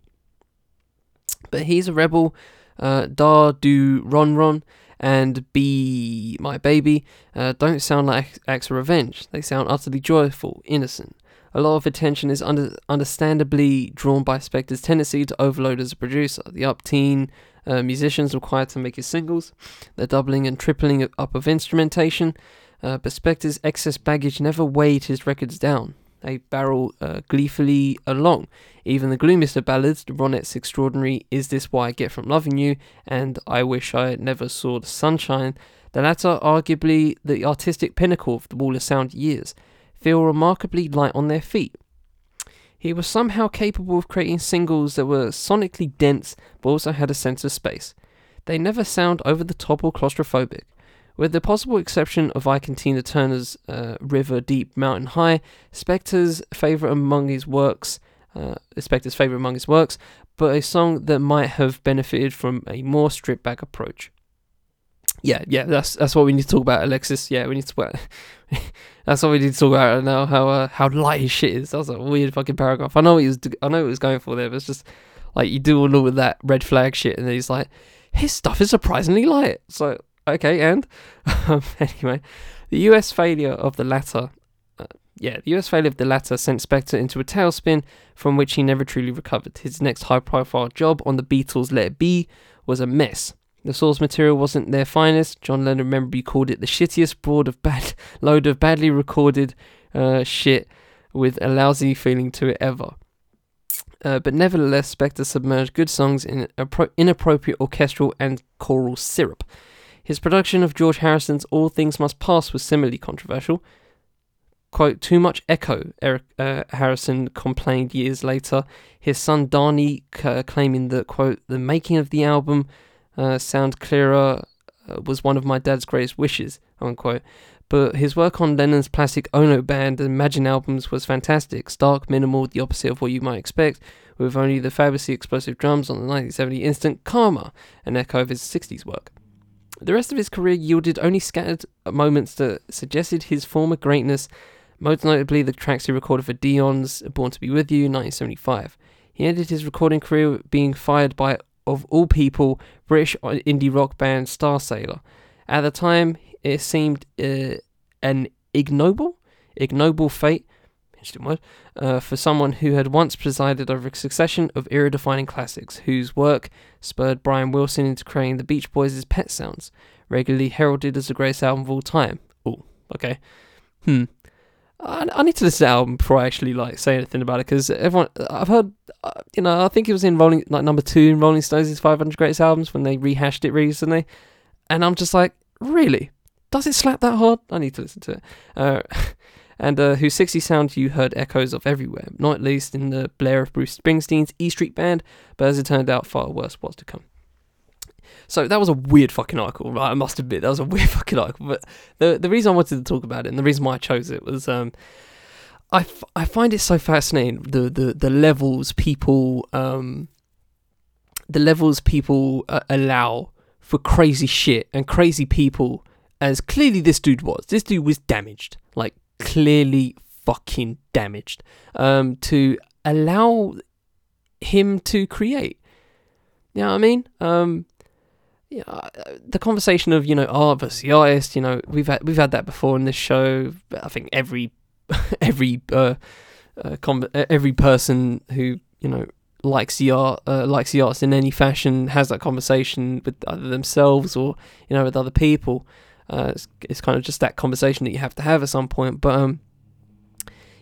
[SPEAKER 1] But he's a rebel, uh, Da Do Ron Ron and Be My Baby uh, don't sound like acts of revenge. They sound utterly joyful, innocent. A lot of attention is under- understandably drawn by Spector's tendency to overload as a producer. The upteen uh, musicians required to make his singles, the doubling and tripling up of instrumentation, uh, but Spector's excess baggage never weighed his records down. They barrel uh, gleefully along. Even the gloomiest of ballads, the Ronettes' extraordinary Is This Why I Get From Loving You and I Wish I Never Saw the Sunshine, the latter arguably the artistic pinnacle of the Wall of Sound years, feel remarkably light on their feet. He was somehow capable of creating singles that were sonically dense but also had a sense of space. They never sound over the top or claustrophobic. With the possible exception of Ike and Tina Turner's uh, River Deep Mountain High, Spector's favorite among his works, uh, favorite among his works, but a song that might have benefited from a more stripped back approach. Yeah, yeah, that's that's what we need to talk about, Alexis. Yeah, we need to that's what we need to talk about now. How uh, how light his shit is. That was a weird fucking paragraph. I know what he was. I know what he was going for there, but it's just like you do all of that red flag shit, and he's like, his stuff is surprisingly light. So Okay, and um, anyway, the US failure of the latter, uh, yeah, the US failure of the latter sent Spector into a tailspin from which he never truly recovered. His next high-profile job on the Beatles' Let It Be was a mess. The source material wasn't their finest. John Lennon memorably called it the shittiest broad of bad load of badly recorded uh, shit with a lousy feeling to it ever. Uh, but nevertheless, Spector submerged good songs in inappropriate orchestral and choral syrup. His production of George Harrison's All Things Must Pass was similarly controversial. quote, too much echo, Eric uh, Harrison complained years later. His son Dhani uh, claiming that, quote, the making of the album uh, sound clearer uh, was one of my dad's greatest wishes, unquote. But his work on Lennon's Plastic Ono band and Imagine albums was fantastic, stark, minimal, the opposite of what you might expect, with only the fabulously explosive drums on the 1970 Instant Karma, an echo of his 60s work. The rest of his career yielded only scattered moments that suggested his former greatness, most notably the tracks he recorded for Dion's Born to Be With You in 1975. He ended his recording career being fired by, of all people, British indie rock band Starsailor. At the time, it seemed uh, an ignoble, ignoble fate, uh, for someone who had once presided over a succession of era-defining classics, whose work spurred Brian Wilson into creating the Beach Boys' Pet Sounds, regularly heralded as the greatest album of all time. Oh, okay. Hmm. I, I need to listen to the album before I actually like say anything about it because everyone I've heard, uh, you know, I think it was in Rolling like number two in Rolling Stones' 500 Greatest Albums when they rehashed it recently, and I'm just like, really, does it slap that hard? I need to listen to it. Uh, and uh, whose 60 sound you heard echoes of everywhere, not least in the blare of Bruce Springsteen's E Street Band, but as it turned out, far worse was to come. So that was a weird fucking article, right? I must admit that was a weird fucking article. But the the reason I wanted to talk about it and the reason why I chose it was um, I, f- I find it so fascinating the the the levels people um the levels people uh, allow for crazy shit and crazy people as clearly this dude was. This dude was damaged, clearly fucking damaged. Um, to allow him to create. You know what I mean? Um, yeah, uh, the conversation of you know art versus the artist. You know, we've had we've had that before in this show. I think every every uh, uh, com- every person who you know likes the art uh, likes the arts in any fashion has that conversation with either themselves or you know with other people. Uh, it's, it's kind of just that conversation that you have to have at some point. But um,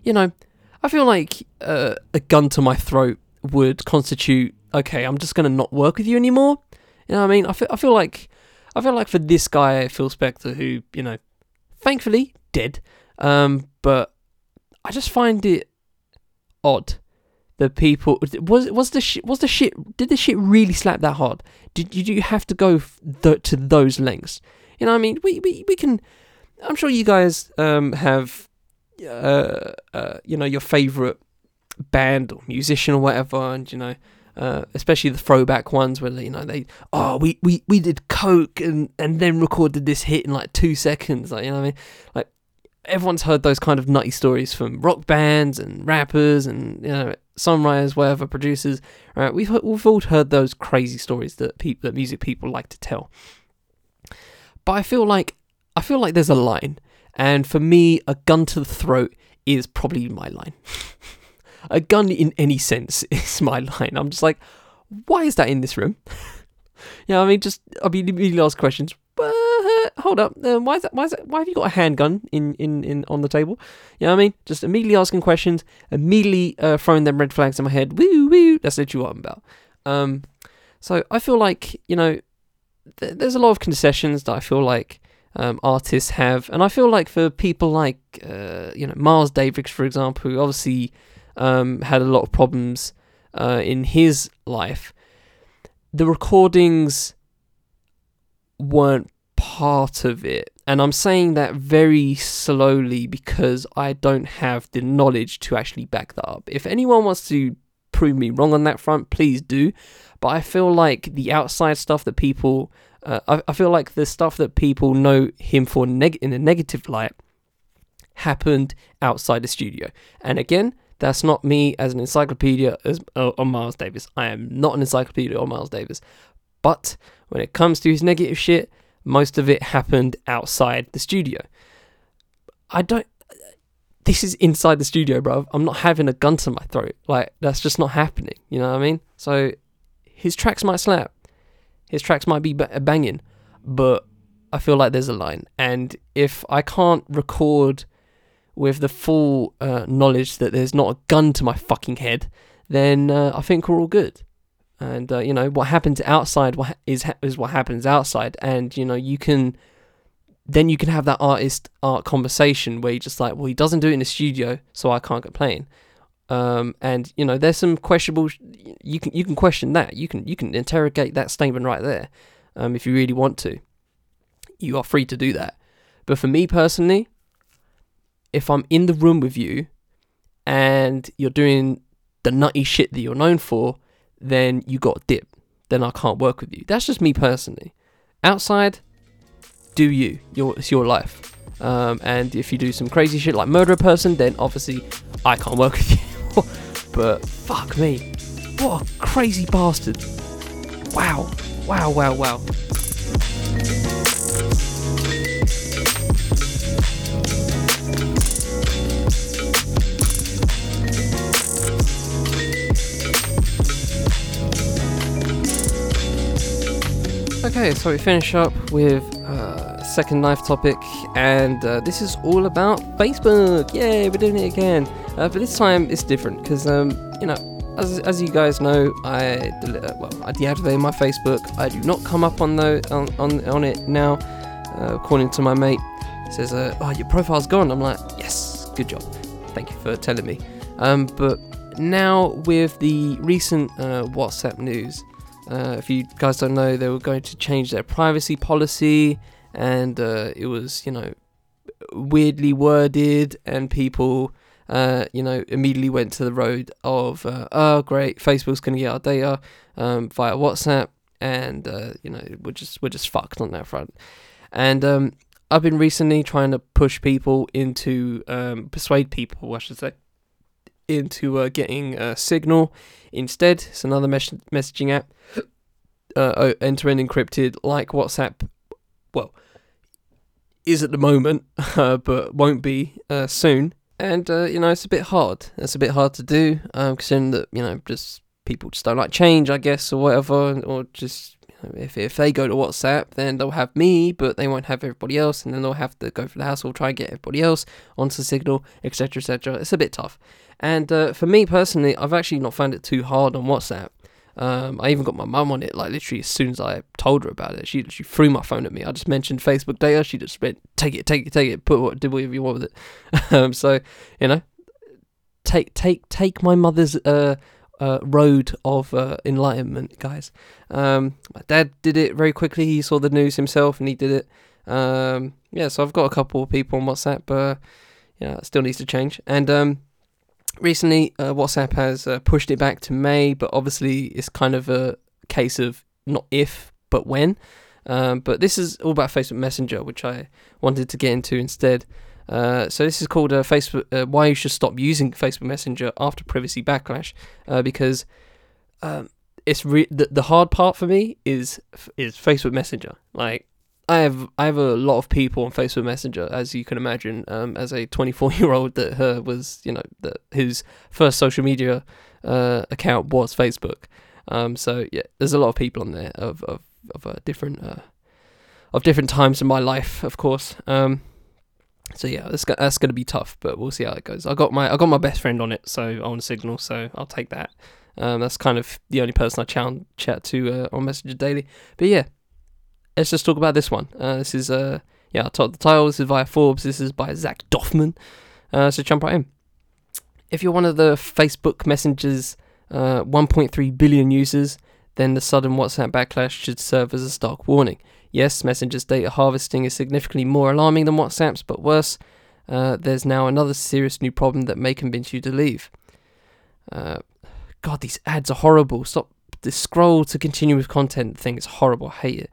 [SPEAKER 1] you know, I feel like uh, a gun to my throat would constitute okay. I'm just gonna not work with you anymore. You know what I mean? I feel, I feel like I feel like for this guy Phil Spector, who you know, thankfully dead, um, but I just find it odd that people was was the shit was the shit did the shit really slap that hard? Did, did you have to go th- to those lengths? You know, I mean, we, we we can. I'm sure you guys um have, uh, uh you know, your favorite band or musician or whatever, and you know, uh, especially the throwback ones where you know they oh we, we, we did coke and and then recorded this hit in like two seconds like you know what I mean? Like everyone's heard those kind of nutty stories from rock bands and rappers and you know songwriters whatever producers right? We've we've all heard those crazy stories that people that music people like to tell but I feel like I feel like there's a line and for me a gun to the throat is probably my line a gun in any sense is my line. I'm just like, why is that in this room? yeah, I mean, just I mean, immediately ask questions. Uh, hold up, uh, why is that? Why is that? Why have you got a handgun in in in on the table? You know what I mean? Just immediately asking questions, immediately uh, throwing them red flags in my head. Woo woo. That's literally what I'm about. Um, so I feel like you know, th- there's a lot of concessions that I feel like um, artists have, and I feel like for people like uh, you know Miles Davis, for example, who obviously um, had a lot of problems uh, in his life. The recordings weren't part of it. And I'm saying that very slowly because I don't have the knowledge to actually back that up. If anyone wants to prove me wrong on that front, please do. But I feel like the outside stuff that people, uh, I, I, feel like the stuff that people know him for neg- in a negative light happened outside the studio. And again, that's not me as an encyclopedia as, uh, on Miles Davis. I am not an encyclopedia on Miles Davis. But when it comes to his negative shit, most of it happened outside the studio. I don't. This is inside the studio, bro. I'm not having a gun to my throat. Like, that's just not happening. You know what I mean? So, his tracks might slap. His tracks might be banging. But I feel like there's a line. And if I can't record with the full uh, knowledge that there's not a gun to my fucking head, then uh, I think we're all good. And uh, you know what happens outside is is what happens outside, and you know you can then you can have that artist art conversation where you're just like, well, he doesn't do it in the studio, so I can't complain. Um, and you know, there's some questionable. You can you can question that. You can you can interrogate that statement right there, um, if you really want to. You are free to do that. But for me personally, if I'm in the room with you, and you're doing the nutty shit that you're known for, then you got a dip. Then I can't work with you. That's just me personally. Outside, do you. Your it's your life. Um, and if you do some crazy shit like murder a person, then obviously I can't work with you. but fuck me, what a crazy bastard! Wow, wow, wow, wow. Okay, so we finish up with uh, second knife topic, and uh, this is all about Facebook. Yay, we're doing it again. Uh, but this time it's different because, um, you know, as, as you guys know, I uh, well I deactivated my Facebook. I do not come up on the on on, on it now. Uh, according to my mate, he says, uh, "Oh, your profile's gone." I'm like, "Yes, good job. Thank you for telling me." Um, but now with the recent WhatsApp news. Uh, if you guys don't know, they were going to change their privacy policy, and uh, it was, you know, weirdly worded, and people, uh, you know, immediately went to the road of, uh, oh, great, Facebook's going to get our data um, via WhatsApp, and uh, you know, we're just we're just fucked on that front. And um, I've been recently trying to push people into um, persuade people, I should say, into uh, getting Signal instead. It's another mes- messaging app. Uh, entering encrypted like WhatsApp. Well, is at the moment, uh, but won't be uh, soon. And uh, you know, it's a bit hard. It's a bit hard to do, um, considering that you know, just people just don't like change, I guess, or whatever, or just if if they go to WhatsApp, then they'll have me, but they won't have everybody else, and then they'll have to go for the hassle, try and get everybody else onto Signal, etc., etc. It's a bit tough. And uh, for me personally, I've actually not found it too hard on WhatsApp. Um, I even got my mum on it, like literally as soon as I told her about it. She she threw my phone at me. I just mentioned Facebook data. She just went, take it, take it, take it, put what, do whatever you want with it. um, so you know, take take take my mother's uh, uh, road of uh, enlightenment, guys. Um, my dad did it very quickly. He saw the news himself and he did it. Um, yeah, so I've got a couple of people on WhatsApp, but yeah, it still needs to change. And um, recently, uh, WhatsApp has uh, pushed it back to May, but obviously it's kind of a case of not if, but when. Um, but this is all about Facebook Messenger, which I wanted to get into instead. Uh, so this is called uh, Facebook. Uh, why you should stop using Facebook Messenger after privacy backlash, uh, because um, it's re- the the hard part for me is is Facebook Messenger. Like I have I have a lot of people on Facebook Messenger, as you can imagine. Um, as a 24 year old that uh, was, you know, that whose first social media uh, account was Facebook. Um, so yeah, there's a lot of people on there of of of uh, different uh, of different times in my life, of course. Um, so yeah, that's that's gonna be tough, but we'll see how it goes. I got my I got my best friend on it, so on Signal, so I'll take that. Um, that's kind of the only person I chat chat to uh, on Messenger daily. But yeah, let's just talk about this one. Uh, this is uh yeah, the title. This is via Forbes. This is by Zak Doffman. Uh, so jump right in. If you're one of the Facebook Messenger's uh, 1.3 billion users, then the sudden WhatsApp backlash should serve as a stark warning. Yes, Messenger's data harvesting is significantly more alarming than WhatsApp's, but worse, uh, there's now another serious new problem that may convince you to leave. Uh, God, these ads are horrible. Stop. The scroll to continue with content thing is horrible. I hate it.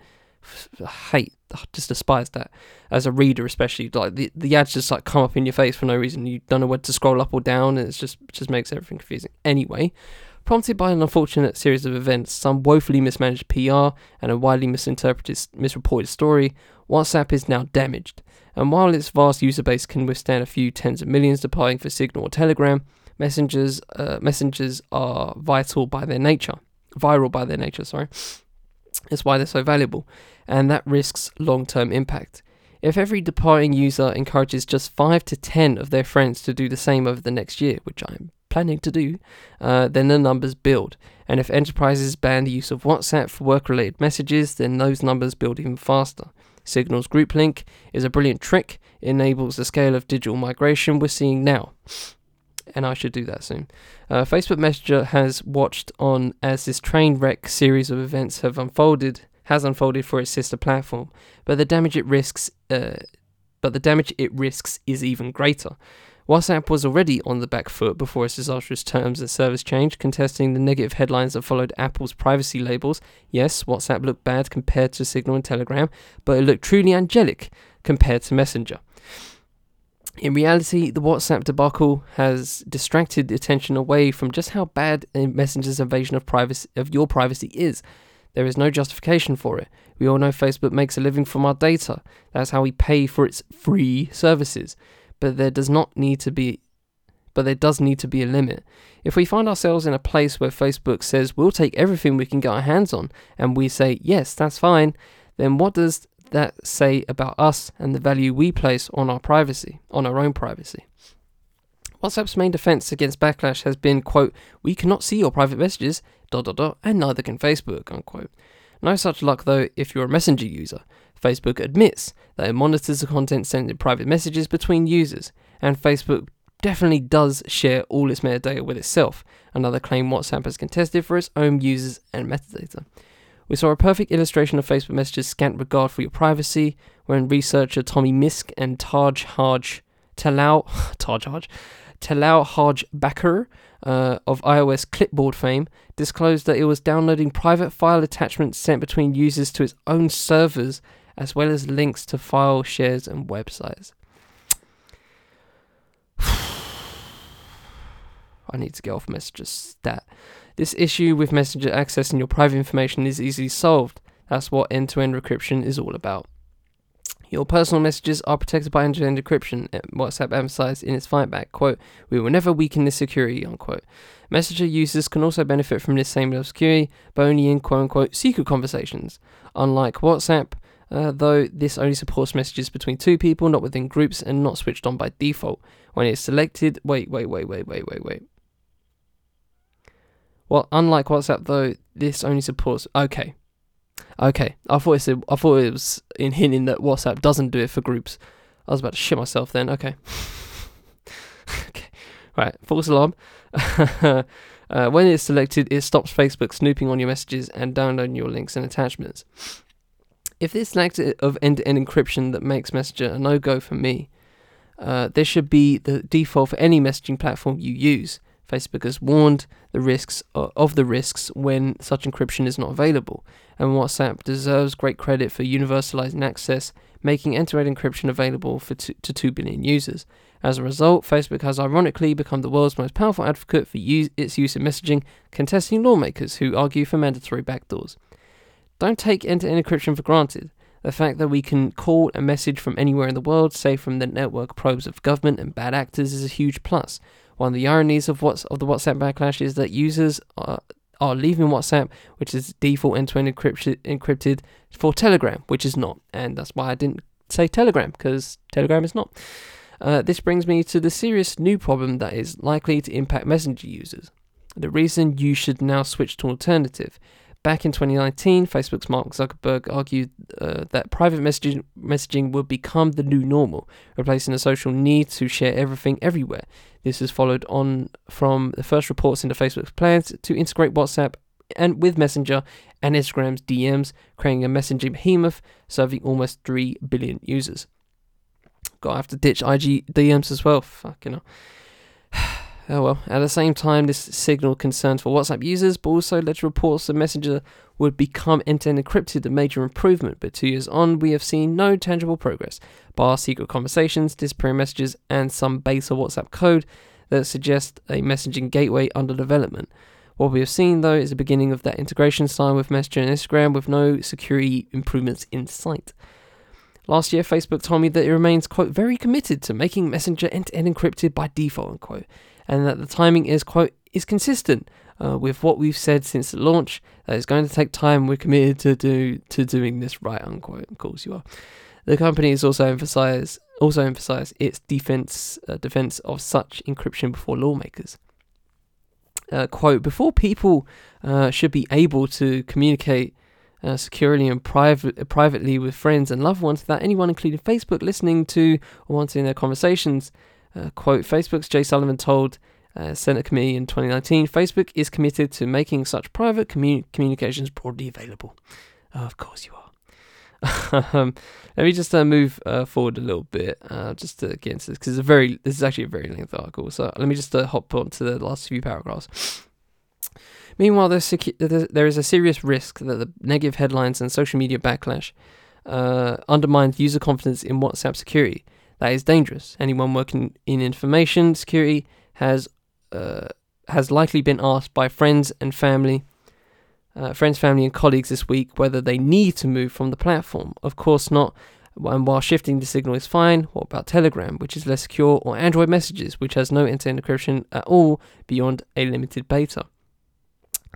[SPEAKER 1] I hate, I just despise that as a reader, especially. Like the the ads just like come up in your face for no reason. You don't know where to scroll up or down, and it's just it just makes everything confusing. Anyway, prompted by an unfortunate series of events, some woefully mismanaged PR, and a widely misinterpreted, misreported story, WhatsApp is now damaged. And while its vast user base can withstand a few tens of millions departing for Signal or Telegram, messengers uh, messengers are vital by their nature, viral by their nature. Sorry. That's why they're so valuable, and that risks long term impact. If every departing user encourages just 5 to 10 of their friends to do the same over the next year, which I'm planning to do, uh, then the numbers build. And if enterprises ban the use of WhatsApp for work related messages, then those numbers build even faster. Signal's group link is a brilliant trick, enables the scale of digital migration we're seeing now. And I should do that soon. Uh, Facebook Messenger has watched on as this train wreck series of events have unfolded, has unfolded for its sister platform, but the damage it risks, uh, but the damage it risks is even greater. WhatsApp was already on the back foot before its disastrous terms and service change, contesting the negative headlines that followed Apple's privacy labels. Yes, WhatsApp looked bad compared to Signal and Telegram, but it looked truly angelic compared to Messenger. In reality, the WhatsApp debacle has distracted attention away from just how bad Messenger's invasion of privacy of your privacy is. There is no justification for it. We all know Facebook makes a living from our data. That's how we pay for its free services but there does not need to be but there does need to be a limit. If we find ourselves in a place where Facebook says we'll take everything we can get our hands on and we say yes, that's fine, then what does that say about us and the value we place on our privacy, on our own privacy? WhatsApp's main defense against backlash has been, quote, we cannot see your private messages, dot dot dot, and neither can Facebook, unquote. No such luck though if you're a Messenger user. Facebook admits that it monitors the content sent in private messages between users, and Facebook definitely does share all its metadata with itself, another claim WhatsApp has contested for its own users and metadata. We saw a perfect illustration of Facebook Messenger's scant regard for your privacy when researcher Tommy Mysk and Taj Haj Talal Taj Haj Talal Haj uh, of iOS clipboard fame disclosed that it was downloading private file attachments sent between users to its own servers as well as links to file shares and websites. I need to get off Messenger stat. This issue with Messenger accessing your private information is easily solved. That's what end to end encryption is all about. Your personal messages are protected by end to end encryption, eh, WhatsApp emphasized in its fight back. Quote, We will never weaken this security, unquote. Messenger users can also benefit from this same level of security, but only in quote unquote secret conversations. Unlike WhatsApp, uh, though this only supports messages between two people, not within groups, and not switched on by default. When it's selected, wait, wait, wait, wait, wait, wait, wait. Well, unlike WhatsApp, though, this only supports. Okay, okay. I thought it said, I thought it was in hinting that WhatsApp doesn't do it for groups. I was about to shit myself then. Okay. okay. Right. False alarm. uh, when it's selected, it stops Facebook snooping on your messages and downloading your links and attachments. If this lack of end-to-end encryption that makes Messenger a no-go for me, uh, this should be the default for any messaging platform you use. Facebook has warned the risks of the risks when such encryption is not available, and WhatsApp deserves great credit for universalizing access, making end-to-end encryption available for to 2 billion users. As a result, Facebook has ironically become the world's most powerful advocate for use, its use in messaging, contesting lawmakers who argue for mandatory backdoors. Don't take end to end encryption for granted. The fact that we can call a message from anywhere in the world, say from the network probes of government and bad actors, is a huge plus. One of the ironies of what's of the WhatsApp backlash is that users are, are leaving WhatsApp, which is default end-to-end encrypted, encrypted, for Telegram, which is not, and that's why I didn't say Telegram because Telegram is not. Uh, this brings me to the serious new problem that is likely to impact Messenger users. The reason you should now switch to alternative. Back in 2019, Facebook's Mark Zuckerberg argued uh, that private messaging, messaging would become the new normal, replacing the social need to share everything everywhere. This has followed on from the first reports into Facebook's plans to integrate WhatsApp and with Messenger and Instagram's DMs, creating a messaging behemoth serving almost 3 billion users. Gotta have to ditch IG DMs as well. Fucking hell. Oh well. At the same time, this signaled concerns for WhatsApp users, but also led to reports that Messenger would become end-to-end encrypted, a major improvement. But two years on, we have seen no tangible progress, bar secret conversations, disappearing messages, and some base beta WhatsApp code that suggest a messaging gateway under development. What we have seen, though, is the beginning of that integration style with Messenger and Instagram, with no security improvements in sight. Last year, Facebook told me that it remains, quote, very committed to making Messenger end-to-end encrypted by default, unquote and that the timing is quite is consistent uh, with what we've said since the launch. That it's going to take time. We're committed to do to doing this right, unquote. Of course, you are. The company has also emphasized also emphasized its defense uh, defense of such encryption before lawmakers. uh, quote before people uh, should be able to communicate uh, securely and private, privately with friends and loved ones without anyone, including Facebook, listening to or monitoring their conversations. Uh, quote Facebook's Jay Sullivan told uh, Senate committee in 2019 Facebook is committed to making such private commun- communications broadly available. of course, you are. um, let me just uh, move uh, forward a little bit, uh, just to get into this because it's a very this is actually a very lengthy article. So let me just hop on to the last few paragraphs. Meanwhile, secu- there is a serious risk that the negative headlines and social media backlash uh, undermine user confidence in WhatsApp security. That is dangerous. Anyone working in information security has uh, has likely been asked by friends and family uh, friends, family, and colleagues this week whether they need to move from the platform. Of course not. And while shifting the signal is fine, what about Telegram, which is less secure, or Android Messages, which has no end-to-end encryption at all beyond a limited beta?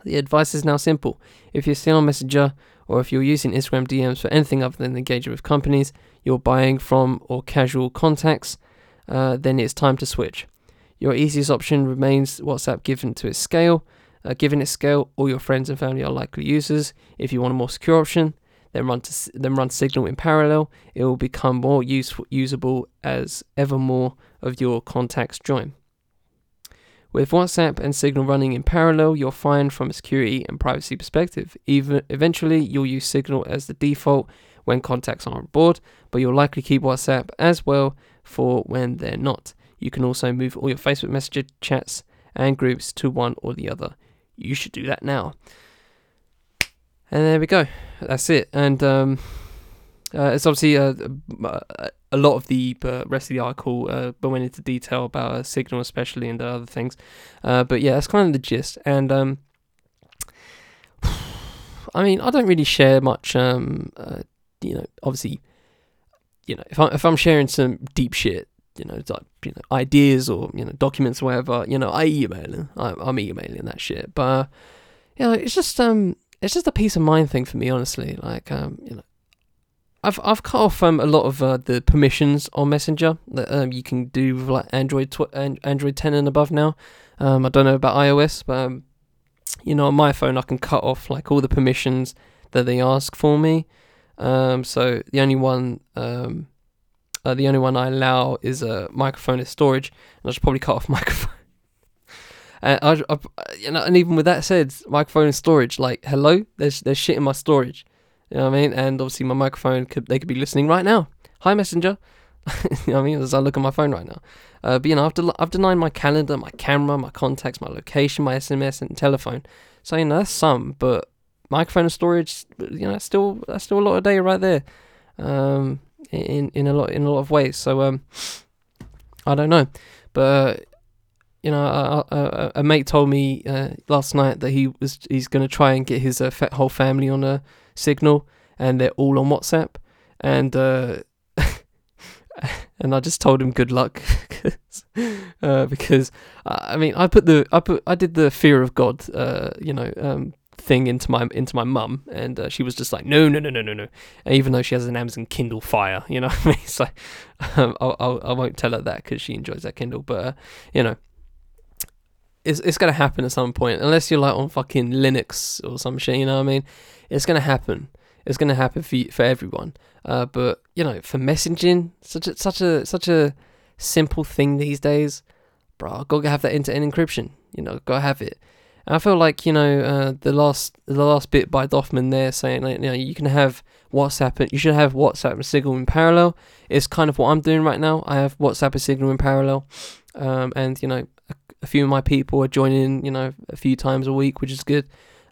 [SPEAKER 1] The advice is now simple. If you're still on Messenger, or if you're using Instagram DMs for anything other than engaging with companies you're buying from or casual contacts, uh, then it's time to switch. Your easiest option remains WhatsApp given to its scale, uh, given its scale, all your friends and family are likely users. If you want a more secure option, then run to, then run Signal in parallel. It will become more useful, usable as ever more of your contacts join. With WhatsApp and Signal running in parallel, you're fine from a security and privacy perspective. Even eventually, you'll use Signal as the default when contacts are on board, but you'll likely keep WhatsApp as well for when they're not. You can also move all your Facebook Messenger chats and groups to one or the other you should do that now. And there we go. That's it. And um, uh, it's obviously uh, a lot of the uh, rest of the article uh, but went into detail about uh, Signal, especially, and other things. Uh, but yeah, that's kind of the gist. And um, I mean, I don't really share much. Um, uh, you know, obviously, you know, if I'm if I'm sharing some deep shit, you know, like, you know, ideas or you know documents or whatever, you know, I email I, I'm emailing that shit. But you know, it's just um, it's just a peace of mind thing for me, honestly. Like um, you know, I've I've cut off um a lot of uh, the permissions on Messenger that um you can do with like Android tw- Android 10 and above now. Um, I don't know about iOS, but um, you know, on my phone I can cut off like all the permissions that they ask for me. Um, so the only one um uh, the only one I allow is a microphone as storage, and I should probably cut off microphone. and I, I, you know, and even with that said, microphone and storage, like hello, there's there's shit in my storage. You know what I mean? And obviously my microphone could they could be listening right now. Hi messenger. you know what I mean? As I look at my phone right now. Uh, but you know, I've, del- I've denied my calendar, my camera, my contacts, my location, my SMS, and telephone. So you know that's some, but microphone and storage, you know, still that's still a lot of data right there. Um, in in a lot in a lot of ways. So um, I don't know, but Uh, you know, a, a, a mate told me uh, last night that he was he's going to try and get his uh, whole family on a signal, and they're all on WhatsApp, and uh, and I just told him good luck, uh, because I mean I put the I put I did the fear of God, uh, you know, um, thing into my into my mum, and uh, she was just like, no, no, no, no, no, no. even though she has an Amazon Kindle Fire, you know I mean? So um, I'll, I'll, I won't tell her that because she enjoys that Kindle, but uh, you know, it's it's gonna happen at some point, unless you're like on fucking Linux or some shit. You know what I mean? It's gonna happen. It's gonna happen for for everyone. Uh, but you know, for messaging, such a such a such a simple thing these days, bro. Gotta have that end-to-end encryption. You know, gotta have it. I feel like you know uh, the last the last bit by Doffman there saying like, you know you can have WhatsApp you should have WhatsApp and Signal in parallel. It's kind of what I'm doing right now. I have WhatsApp and Signal in parallel, um, and you know a, few of my people are joining you know a few times a week, which is good.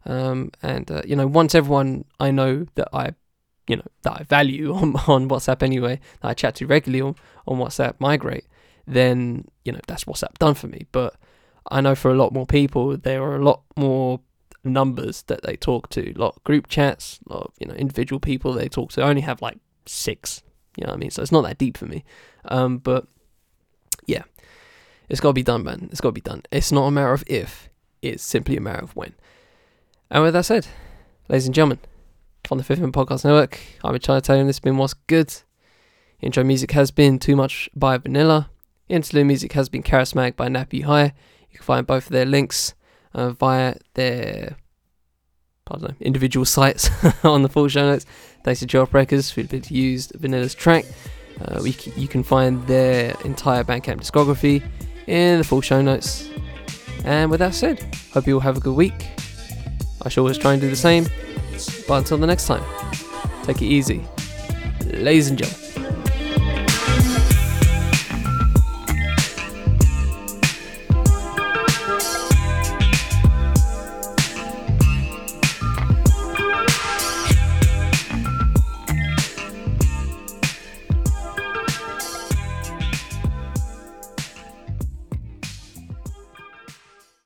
[SPEAKER 1] Um, and uh, you know once everyone I know that I you know that I value on on WhatsApp anyway that I chat to regularly on, on WhatsApp migrate, then you know that's WhatsApp done for me. But I know for a lot more people, there are a lot more numbers that they talk to. A lot of group chats, a lot of, you know, individual people they talk to. I only have like six, you know what I mean? So it's not that deep for me. Um, but it's got to be done, man. It's got to be done. It's not a matter of if, it's simply a matter of when. And with that said, ladies and gentlemen, on the Fifth Man Podcast Network, I'm Taylor and this has been What's Good. Intro music has been Too Much by Vanilla. Interlude music has been Charismatic by Nappy High. You can find both of their links uh, via their I don't know, individual sites on the full show notes. Thanks to Jawbreakers for the used Vanilla's track. Uh, we you can find their entire Bandcamp discography in the full show notes. And with that said, hope you all have a good week. I shall always try and do the same. But until the next time, take it easy. Ladies and gentlemen.